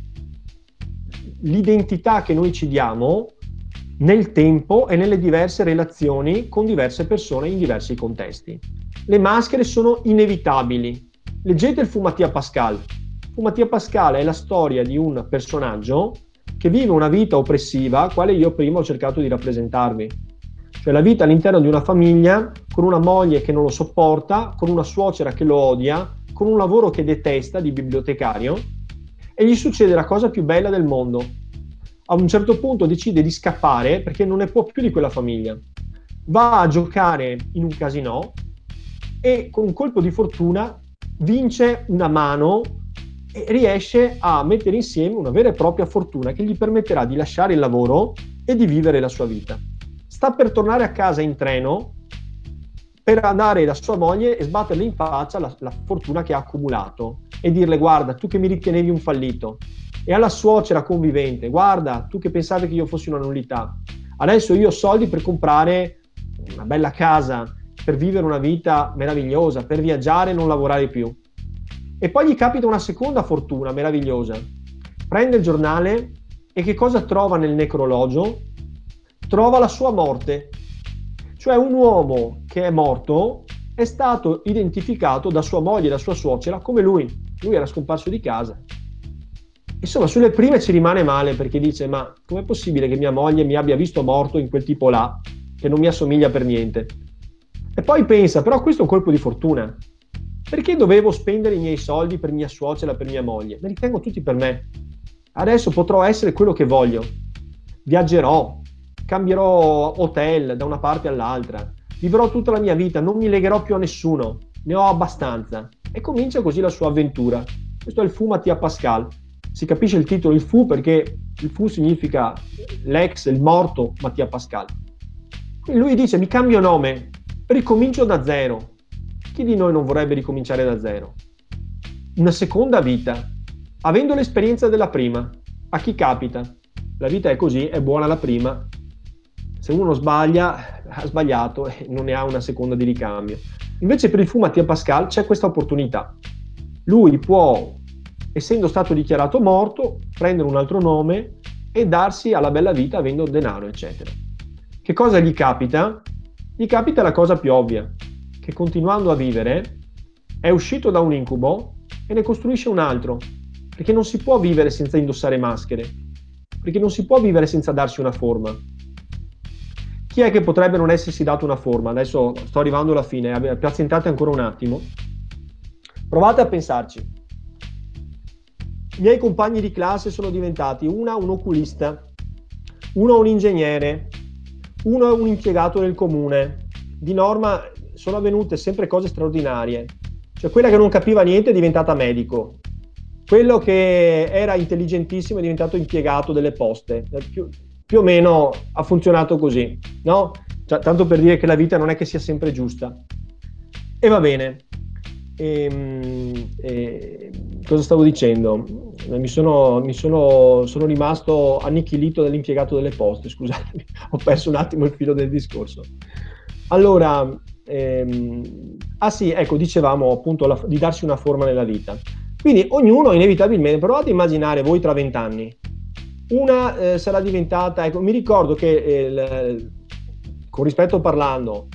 l'identità che noi ci diamo nel tempo e nelle diverse relazioni con diverse persone in diversi contesti. Le maschere sono inevitabili. Leggete il Fumatia Pascal. Fumatia Pascal è la storia di un personaggio che vive una vita oppressiva, quale io prima ho cercato di rappresentarvi. cioè la vita all'interno di una famiglia con una moglie che non lo sopporta, con una suocera che lo odia, con un lavoro che detesta di bibliotecario e gli succede la cosa più bella del mondo. A un certo punto decide di scappare perché non ne può più di quella famiglia. Va a giocare in un casino e con un colpo di fortuna vince una mano riesce a mettere insieme una vera e propria fortuna che gli permetterà di lasciare il lavoro e di vivere la sua vita. Sta per tornare a casa in treno per andare da sua moglie e sbatterle in faccia la, la fortuna che ha accumulato e dirle guarda, tu che mi ritenevi un fallito. E alla suocera convivente, guarda, tu che pensavi che io fossi una nullità. Adesso io ho soldi per comprare una bella casa, per vivere una vita meravigliosa, per viaggiare e non lavorare più. E poi gli capita una seconda fortuna meravigliosa. Prende il giornale e che cosa trova nel necrologio? Trova la sua morte. Cioè un uomo che è morto è stato identificato da sua moglie da sua suocera come lui. Lui era scomparso di casa. Insomma, sulle prime ci rimane male perché dice: Ma com'è possibile che mia moglie mi abbia visto morto in quel tipo là, che non mi assomiglia per niente? E poi pensa, però questo è un colpo di fortuna. Perché dovevo spendere i miei soldi per mia suocera, per mia moglie? Me li tengo tutti per me. Adesso potrò essere quello che voglio. Viaggerò, cambierò hotel da una parte all'altra, vivrò tutta la mia vita, non mi legherò più a nessuno, ne ho abbastanza. E comincia così la sua avventura. Questo è il fu Mattia Pascal. Si capisce il titolo, il fu, perché il fu significa l'ex, il morto Mattia Pascal. Quindi lui dice, mi cambio nome, ricomincio da zero. Chi di noi non vorrebbe ricominciare da zero? Una seconda vita, avendo l'esperienza della prima. A chi capita? La vita è così, è buona la prima. Se uno sbaglia, ha sbagliato e non ne ha una seconda di ricambio. Invece per il fu Mattia Pascal c'è questa opportunità. Lui può, essendo stato dichiarato morto, prendere un altro nome e darsi alla bella vita avendo denaro, eccetera. Che cosa gli capita? gli capita la cosa più ovvia, che continuando a vivere è uscito da un incubo e ne costruisce un altro, perché non si può vivere senza indossare maschere, perché non si può vivere senza darsi una forma. Chi è che potrebbe non essersi dato una forma? Adesso sto arrivando alla fine, pazientate ancora un attimo. Provate a pensarci. I miei compagni di classe sono diventati una un oculista, uno un ingegnere, uno un impiegato del comune. Di norma sono avvenute sempre cose straordinarie. Cioè quella che non capiva niente è diventata medico. Quello che era intelligentissimo è diventato impiegato delle poste. Più, più o meno ha funzionato così, no? Cioè, tanto per dire che la vita non è che sia sempre giusta. E va bene. E, ehm, e, cosa stavo dicendo? Mi, sono, mi sono, sono, rimasto annichilito dall'impiegato delle poste, scusatemi, ho perso un attimo il filo del discorso. Allora, ehm, ah sì, ecco, dicevamo appunto la, di darsi una forma nella vita. Quindi ognuno inevitabilmente, provate a immaginare voi tra vent'anni, una eh, sarà diventata, ecco, mi ricordo che eh, con rispetto parlando,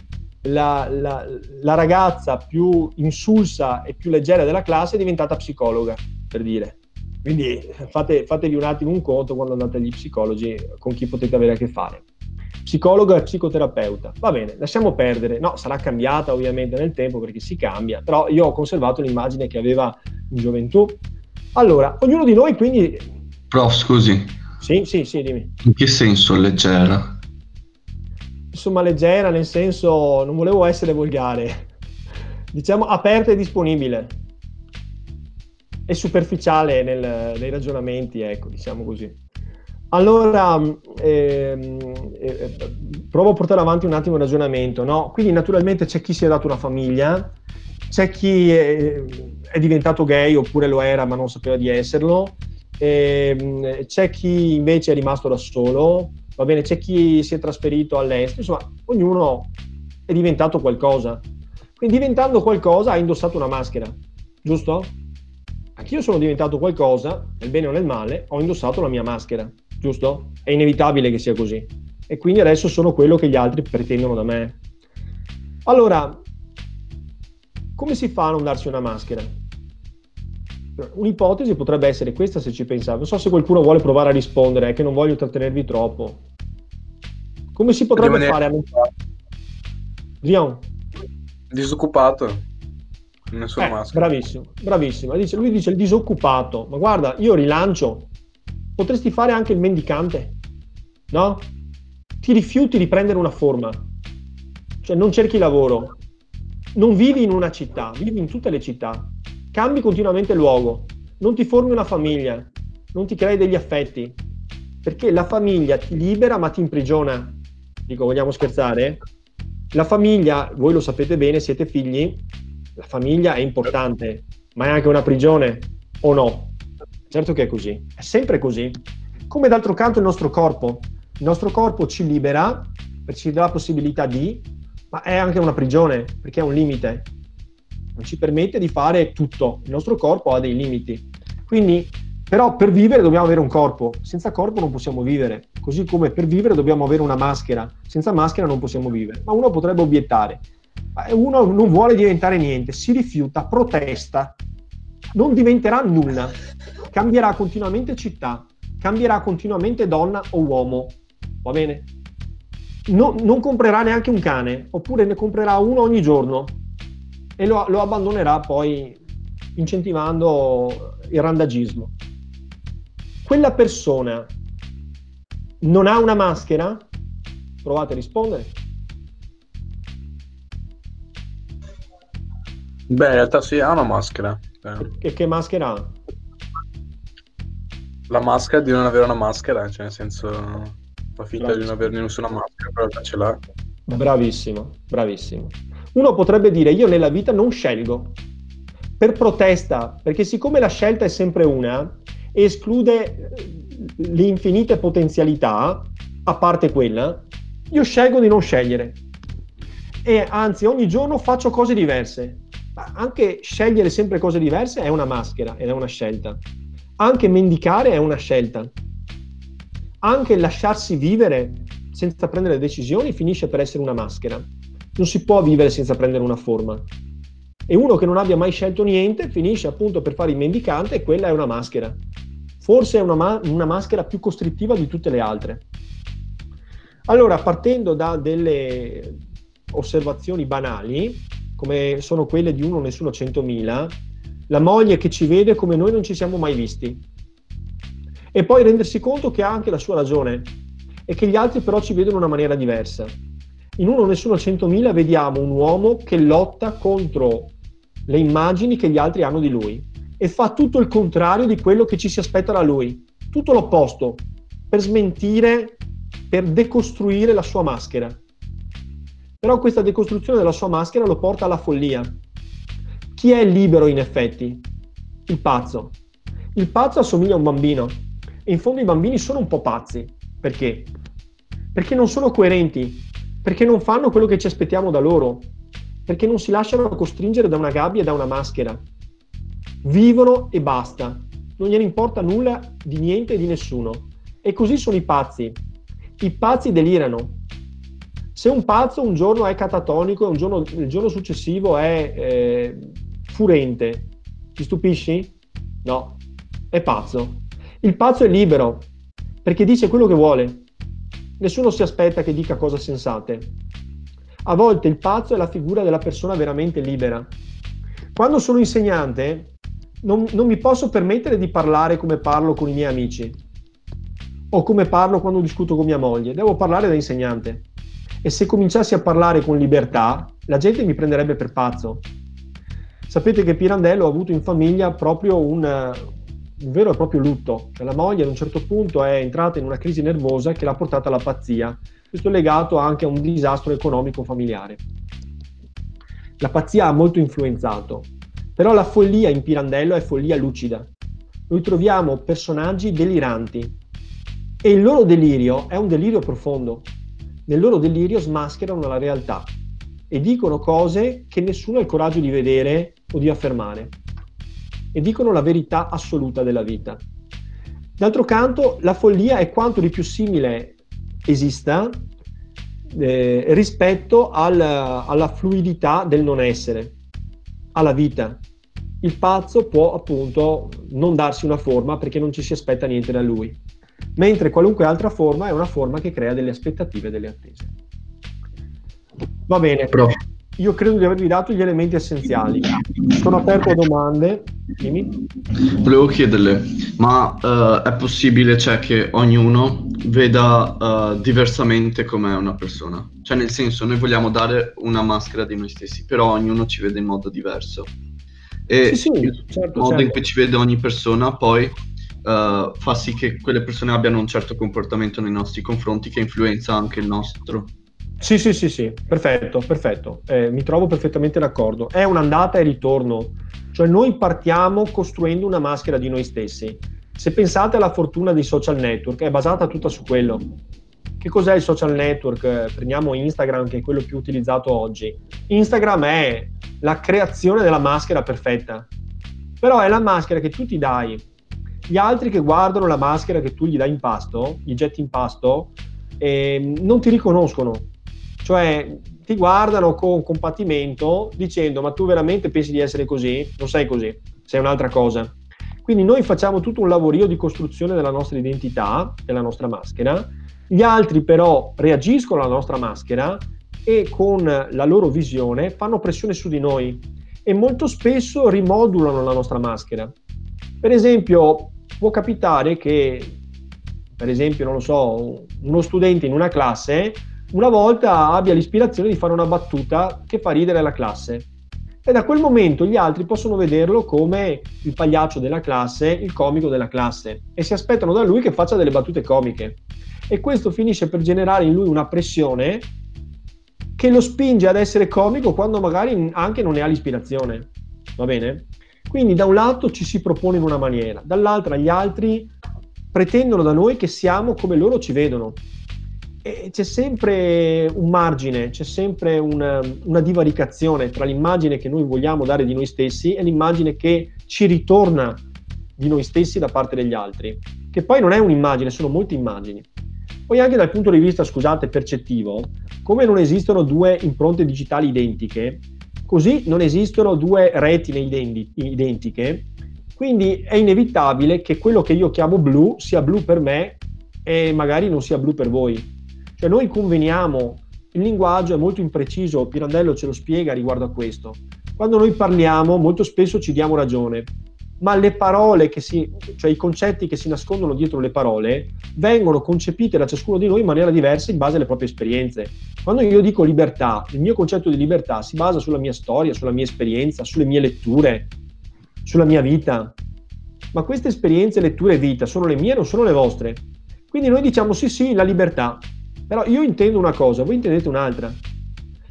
la, la, la, ragazza più insulsa e più leggera della classe è diventata psicologa, per dire. Quindi fate, fatevi un attimo un conto quando andate agli psicologi con chi potete avere a che fare. Psicologo e psicoterapeuta. Va bene, lasciamo perdere. No, sarà cambiata ovviamente nel tempo perché si cambia, però io ho conservato l'immagine che aveva in gioventù. Allora, ognuno di noi quindi... Prof, scusi. Sì, sì, sì, dimmi. In che senso leggera? insomma leggera, nel senso non volevo essere volgare, diciamo aperta e disponibile e superficiale nel, nei ragionamenti, ecco, diciamo così. Allora, ehm, eh, provo a portare avanti un attimo il ragionamento, no? Quindi naturalmente c'è chi si è dato una famiglia, c'è chi è, è diventato gay oppure lo era ma non sapeva di esserlo, ehm, c'è chi invece è rimasto da solo, va bene, c'è chi si è trasferito all'estero, insomma, ognuno è diventato qualcosa. Quindi diventando qualcosa ha indossato una maschera, giusto? Anch'io sono diventato qualcosa, nel bene o nel male, ho indossato la mia maschera, giusto? È inevitabile che sia così. E quindi adesso sono quello che gli altri pretendono da me. Allora, come si fa a non darsi una maschera? Un'ipotesi potrebbe essere questa se ci pensate. Non so se qualcuno vuole provare a rispondere, è che non voglio trattenervi troppo. Come si potrebbe Rimanere- fare a non Rion, Disoccupato. Nessuna eh, maschera. bravissimo, bravissimo. Dice- lui dice il disoccupato, ma guarda, io rilancio, potresti fare anche il mendicante, no? Ti rifiuti di prendere una forma, cioè non cerchi lavoro, non vivi in una città, vivi in tutte le città, cambi continuamente luogo, non ti formi una famiglia, non ti crei degli affetti, perché la famiglia ti libera ma ti imprigiona. Dico, vogliamo scherzare? La famiglia, voi lo sapete bene, siete figli, la famiglia è importante, ma è anche una prigione o no? Certo che è così, è sempre così. Come d'altro canto il nostro corpo, il nostro corpo ci libera, ci dà la possibilità di, ma è anche una prigione, perché è un limite. Non ci permette di fare tutto, il nostro corpo ha dei limiti. Quindi, però per vivere dobbiamo avere un corpo, senza corpo non possiamo vivere, così come per vivere dobbiamo avere una maschera, senza maschera non possiamo vivere. Ma uno potrebbe obiettare, uno non vuole diventare niente, si rifiuta, protesta, non diventerà nulla, cambierà continuamente città, cambierà continuamente donna o uomo, va bene? No- non comprerà neanche un cane, oppure ne comprerà uno ogni giorno e lo, lo abbandonerà poi incentivando il randagismo. Quella persona non ha una maschera? Provate a rispondere. Beh, in realtà sì, ha una maschera. Eh, Che, che maschera ha? La maschera di non avere una maschera, cioè nel senso fa finta di non avere nessuna maschera, però ce l'ha. Bravissimo, bravissimo. Uno potrebbe dire io nella vita non scelgo per protesta, perché siccome la scelta è sempre una esclude eh, le infinite potenzialità, a parte quella, io scelgo di non scegliere. E anzi, ogni giorno faccio cose diverse. Anche scegliere sempre cose diverse è una maschera ed è una scelta. Anche mendicare è una scelta. Anche lasciarsi vivere senza prendere decisioni finisce per essere una maschera. Non si può vivere senza prendere una forma. E uno che non abbia mai scelto niente finisce appunto per fare il mendicante e quella è una maschera. Forse è una, ma- una maschera più costrittiva di tutte le altre. Allora, partendo da delle osservazioni banali, come sono quelle di uno nessuno 100.000, la moglie che ci vede come noi non ci siamo mai visti. E poi rendersi conto che ha anche la sua ragione e che gli altri però ci vedono in una maniera diversa. In uno nessuno 100.000 vediamo un uomo che lotta contro le immagini che gli altri hanno di lui e fa tutto il contrario di quello che ci si aspetta da lui, tutto l'opposto, per smentire, per decostruire la sua maschera. Però questa decostruzione della sua maschera lo porta alla follia. Chi è libero in effetti? Il pazzo. Il pazzo assomiglia a un bambino e in fondo i bambini sono un po' pazzi. Perché? Perché non sono coerenti, perché non fanno quello che ci aspettiamo da loro, perché non si lasciano costringere da una gabbia e da una maschera. Vivono e basta, non gliene importa nulla di niente e di nessuno. E così sono i pazzi. I pazzi delirano. Se un pazzo un giorno è catatonico e un giorno, il giorno successivo è eh, furente, ti stupisci? No, è pazzo. Il pazzo è libero perché dice quello che vuole. Nessuno si aspetta che dica cose sensate. A volte il pazzo è la figura della persona veramente libera. Quando sono insegnante non, non mi posso permettere di parlare come parlo con i miei amici o come parlo quando discuto con mia moglie. Devo parlare da insegnante. E se cominciassi a parlare con libertà, la gente mi prenderebbe per pazzo. Sapete che Pirandello ha avuto in famiglia proprio un, un vero e proprio lutto. Cioè, la moglie ad un certo punto è entrata in una crisi nervosa che l'ha portata alla pazzia. Questo è legato anche a un disastro economico familiare. La pazzia ha molto influenzato, però la follia in Pirandello è follia lucida. Noi troviamo personaggi deliranti e il loro delirio è un delirio profondo. Nel loro delirio smascherano la realtà e dicono cose che nessuno ha il coraggio di vedere o di affermare e dicono la verità assoluta della vita. D'altro canto, la follia è quanto di più simile esista eh, rispetto al, alla fluidità del non essere, alla vita. Il pazzo può appunto non darsi una forma perché non ci si aspetta niente da lui. Mentre qualunque altra forma è una forma che crea delle aspettative e delle attese. Va bene, io credo di avervi dato gli elementi essenziali. Sono aperto a domande. Dimmi. Volevo chiederle, ma eh, è possibile cioè, che ognuno veda eh, diversamente com'è una persona? Cioè, nel senso, noi vogliamo dare una maschera di noi stessi, però ognuno ci vede in modo diverso. E Sì, sì, il certo, modo in certo. cui ci vede ogni persona poi eh, fa sì che quelle persone abbiano un certo comportamento nei nostri confronti che influenza anche il nostro. Sì, sì, sì, sì, perfetto, perfetto. Eh, mi trovo perfettamente d'accordo. È un'andata e ritorno. Cioè noi partiamo costruendo una maschera di noi stessi. Se pensate alla fortuna dei social network, è basata tutta su quello. Che cos'è il social network? Eh, Prendiamo Instagram, che è quello più utilizzato oggi. Instagram è la creazione della maschera perfetta. Però è la maschera che tu ti dai. Gli altri che guardano la maschera che tu gli dai in pasto, gli getti in pasto, ehm, non ti riconoscono. Cioè ti guardano con compatimento dicendo ma tu veramente pensi di essere così? Non sei così, sei un'altra cosa. Quindi noi facciamo tutto un lavorio di costruzione della nostra identità, della nostra maschera, gli altri però reagiscono alla nostra maschera e con la loro visione fanno pressione su di noi e molto spesso rimodulano la nostra maschera. Per esempio, può capitare che, per esempio, non lo so, uno studente in una classe una volta abbia l'ispirazione di fare una battuta che fa ridere la classe. E da quel momento gli altri possono vederlo come il pagliaccio della classe, il comico della classe, e si aspettano da lui che faccia delle battute comiche. E questo finisce per generare in lui una pressione che lo spinge ad essere comico quando magari anche non ne ha l'ispirazione. Va bene? Quindi da un lato ci si propone in una maniera, dall'altra gli altri pretendono da noi che siamo come loro ci vedono. E c'è sempre un margine, c'è sempre una, una divaricazione tra l'immagine che noi vogliamo dare di noi stessi e l'immagine che ci ritorna di noi stessi da parte degli altri, che poi non è un'immagine, sono molte immagini. Poi anche dal punto di vista, scusate, percettivo, come non esistono due impronte digitali identiche, così non esistono due retine identi- identiche, quindi è inevitabile che quello che io chiamo blu sia blu per me e magari non sia blu per voi. Cioè noi conveniamo, il linguaggio è molto impreciso, Pirandello ce lo spiega riguardo a questo. Quando noi parliamo molto spesso ci diamo ragione, ma le parole che si, cioè i concetti che si nascondono dietro le parole vengono concepite da ciascuno di noi in maniera diversa in base alle proprie esperienze. Quando io dico libertà, il mio concetto di libertà si basa sulla mia storia, sulla mia esperienza, sulle mie letture, sulla mia vita. Ma queste esperienze, letture e vita sono le mie, non sono le vostre. Quindi noi diciamo sì, sì, la libertà. Però io intendo una cosa, voi intendete un'altra.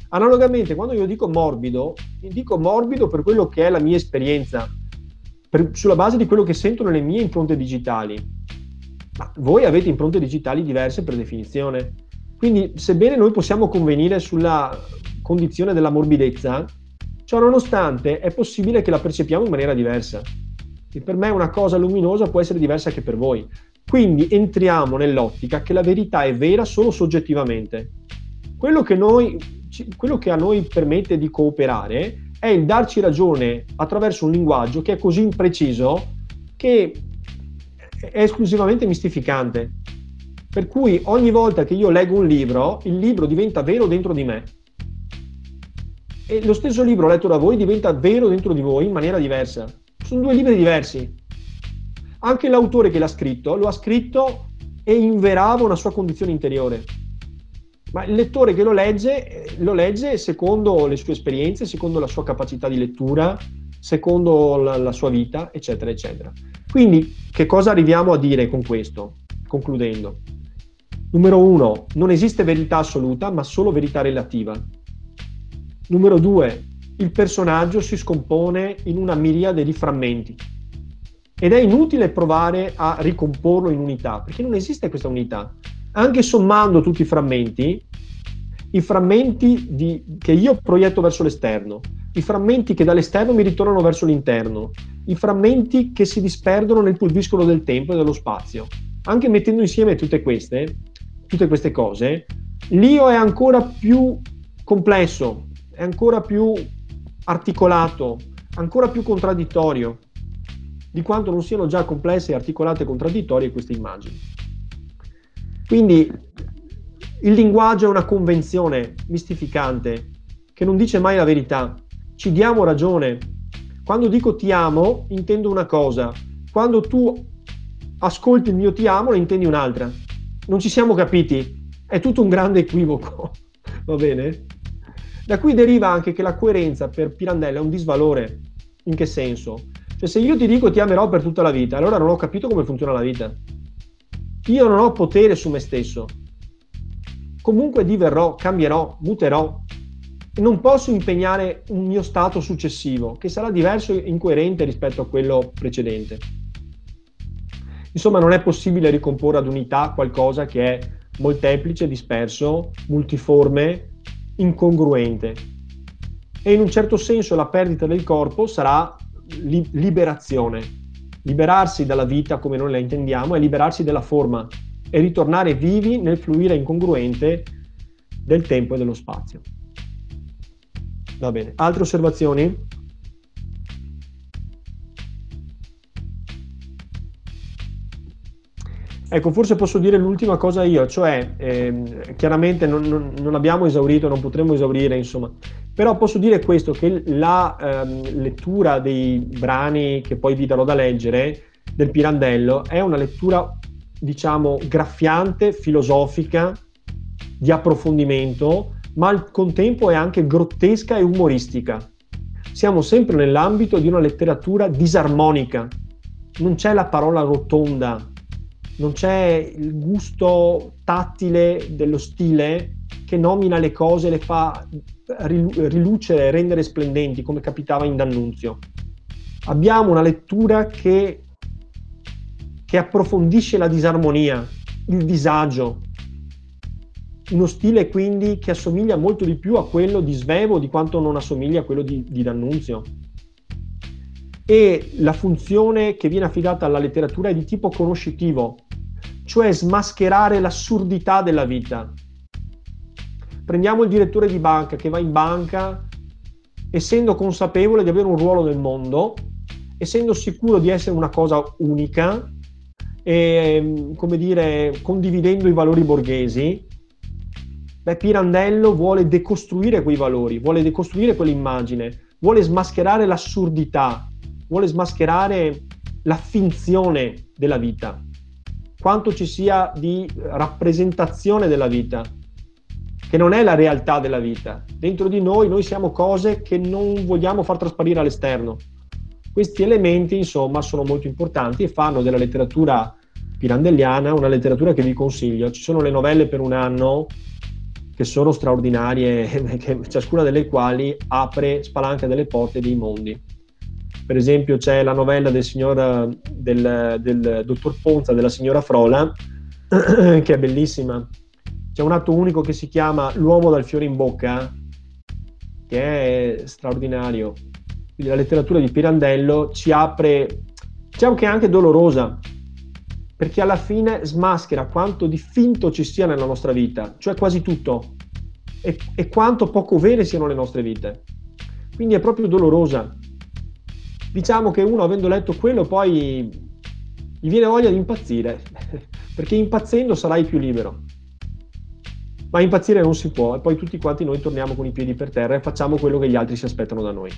Analogamente, quando io dico morbido, dico morbido per quello che è la mia esperienza, per, sulla base di quello che sento nelle mie impronte digitali. Ma voi avete impronte digitali diverse per definizione. Quindi, sebbene noi possiamo convenire sulla condizione della morbidezza, ciò nonostante è possibile che la percepiamo in maniera diversa. E per me una cosa luminosa può essere diversa anche per voi. Quindi entriamo nell'ottica che la verità è vera solo soggettivamente. Quello che, noi, quello che a noi permette di cooperare è il darci ragione attraverso un linguaggio che è così impreciso che è esclusivamente mistificante. Per cui ogni volta che io leggo un libro, il libro diventa vero dentro di me. E lo stesso libro letto da voi diventa vero dentro di voi in maniera diversa. Sono due libri diversi. Anche l'autore che l'ha scritto lo ha scritto e inverava una sua condizione interiore. Ma il lettore che lo legge, lo legge secondo le sue esperienze, secondo la sua capacità di lettura, secondo la, la sua vita, eccetera, eccetera. Quindi, che cosa arriviamo a dire con questo? Concludendo. Numero uno, non esiste verità assoluta, ma solo verità relativa. Numero due, il personaggio si scompone in una miriade di frammenti ed è inutile provare a ricomporlo in unità, perché non esiste questa unità. Anche sommando tutti i frammenti, i frammenti di, che io proietto verso l'esterno, i frammenti che dall'esterno mi ritornano verso l'interno, i frammenti che si disperdono nel pulviscolo del tempo e dello spazio. Anche mettendo insieme tutte queste, tutte queste cose, l'io è ancora più complesso, è ancora più articolato, ancora più contraddittorio di quanto non siano già complesse, articolate e contraddittorie queste immagini. Quindi il linguaggio è una convenzione mistificante che non dice mai la verità. Ci diamo ragione. Quando dico ti amo, intendo una cosa. Quando tu ascolti il mio ti amo, ne intendi un'altra. Non ci siamo capiti. È tutto un grande equivoco. Va bene? Da qui deriva anche che la coerenza per Pirandello è un disvalore. In che senso? Cioè, se io ti dico ti amerò per tutta la vita, allora non ho capito come funziona la vita. Io non ho potere su me stesso. Comunque diverrò, cambierò, muterò. E non posso impegnare un mio stato successivo, che sarà diverso e incoerente rispetto a quello precedente. Insomma, non è possibile ricomporre ad unità qualcosa che è molteplice, disperso, multiforme, incongruente. E in un certo senso la perdita del corpo sarà li- liberazione. Liberarsi dalla vita come noi la intendiamo è liberarsi della forma e ritornare vivi nel fluire incongruente del tempo e dello spazio. Va bene, altre osservazioni? Ecco, forse posso dire l'ultima cosa io, cioè ehm, chiaramente non, non, non, abbiamo esaurito, non potremo esaurire, insomma, però posso dire questo, che la ehm, lettura dei brani che poi vi darò da leggere del Pirandello è una lettura, diciamo, graffiante, filosofica, di approfondimento, ma al contempo è anche grottesca e umoristica. Siamo sempre nell'ambito di una letteratura disarmonica, non c'è la parola rotonda, non c'è il gusto tattile dello stile che nomina le cose, le fa rilucere, rendere splendenti, come capitava in D'Annunzio. Abbiamo una lettura che, che approfondisce la disarmonia, il disagio, uno stile quindi che assomiglia molto di più a quello di Svevo di quanto non assomiglia a quello di, di D'Annunzio. E la funzione che viene affidata alla letteratura è di tipo conoscitivo, cioè smascherare l'assurdità della vita. Prendiamo il direttore di banca che va in banca essendo consapevole di avere un ruolo nel mondo, essendo sicuro di essere una cosa unica e, come dire, condividendo i valori borghesi, beh, Pirandello vuole decostruire quei valori, vuole decostruire quell'immagine, vuole smascherare l'assurdità, vuole smascherare la finzione della vita quanto ci sia di rappresentazione della vita, che non è la realtà della vita. Dentro di noi noi siamo cose che non vogliamo far trasparire all'esterno. Questi elementi, insomma, sono molto importanti e fanno della letteratura pirandelliana una letteratura che vi consiglio. Ci sono le novelle per un anno che sono straordinarie, ciascuna delle quali apre, spalanca delle porte dei mondi. Per esempio c'è la novella del signor del, del dottor Ponza, della signora Frola, che è bellissima. C'è un atto unico che si chiama L'uomo dal fiore in bocca, che è straordinario. La letteratura di Pirandello ci apre, diciamo che è anche dolorosa, perché alla fine smaschera quanto di finto ci sia nella nostra vita, cioè quasi tutto, e, e quanto poco vere siano le nostre vite. Quindi è proprio dolorosa diciamo che uno avendo letto quello poi gli viene voglia di impazzire, perché impazzendo sarai più libero. Ma impazzire non si può e poi tutti quanti noi torniamo con i piedi per terra e facciamo quello che gli altri si aspettano da noi.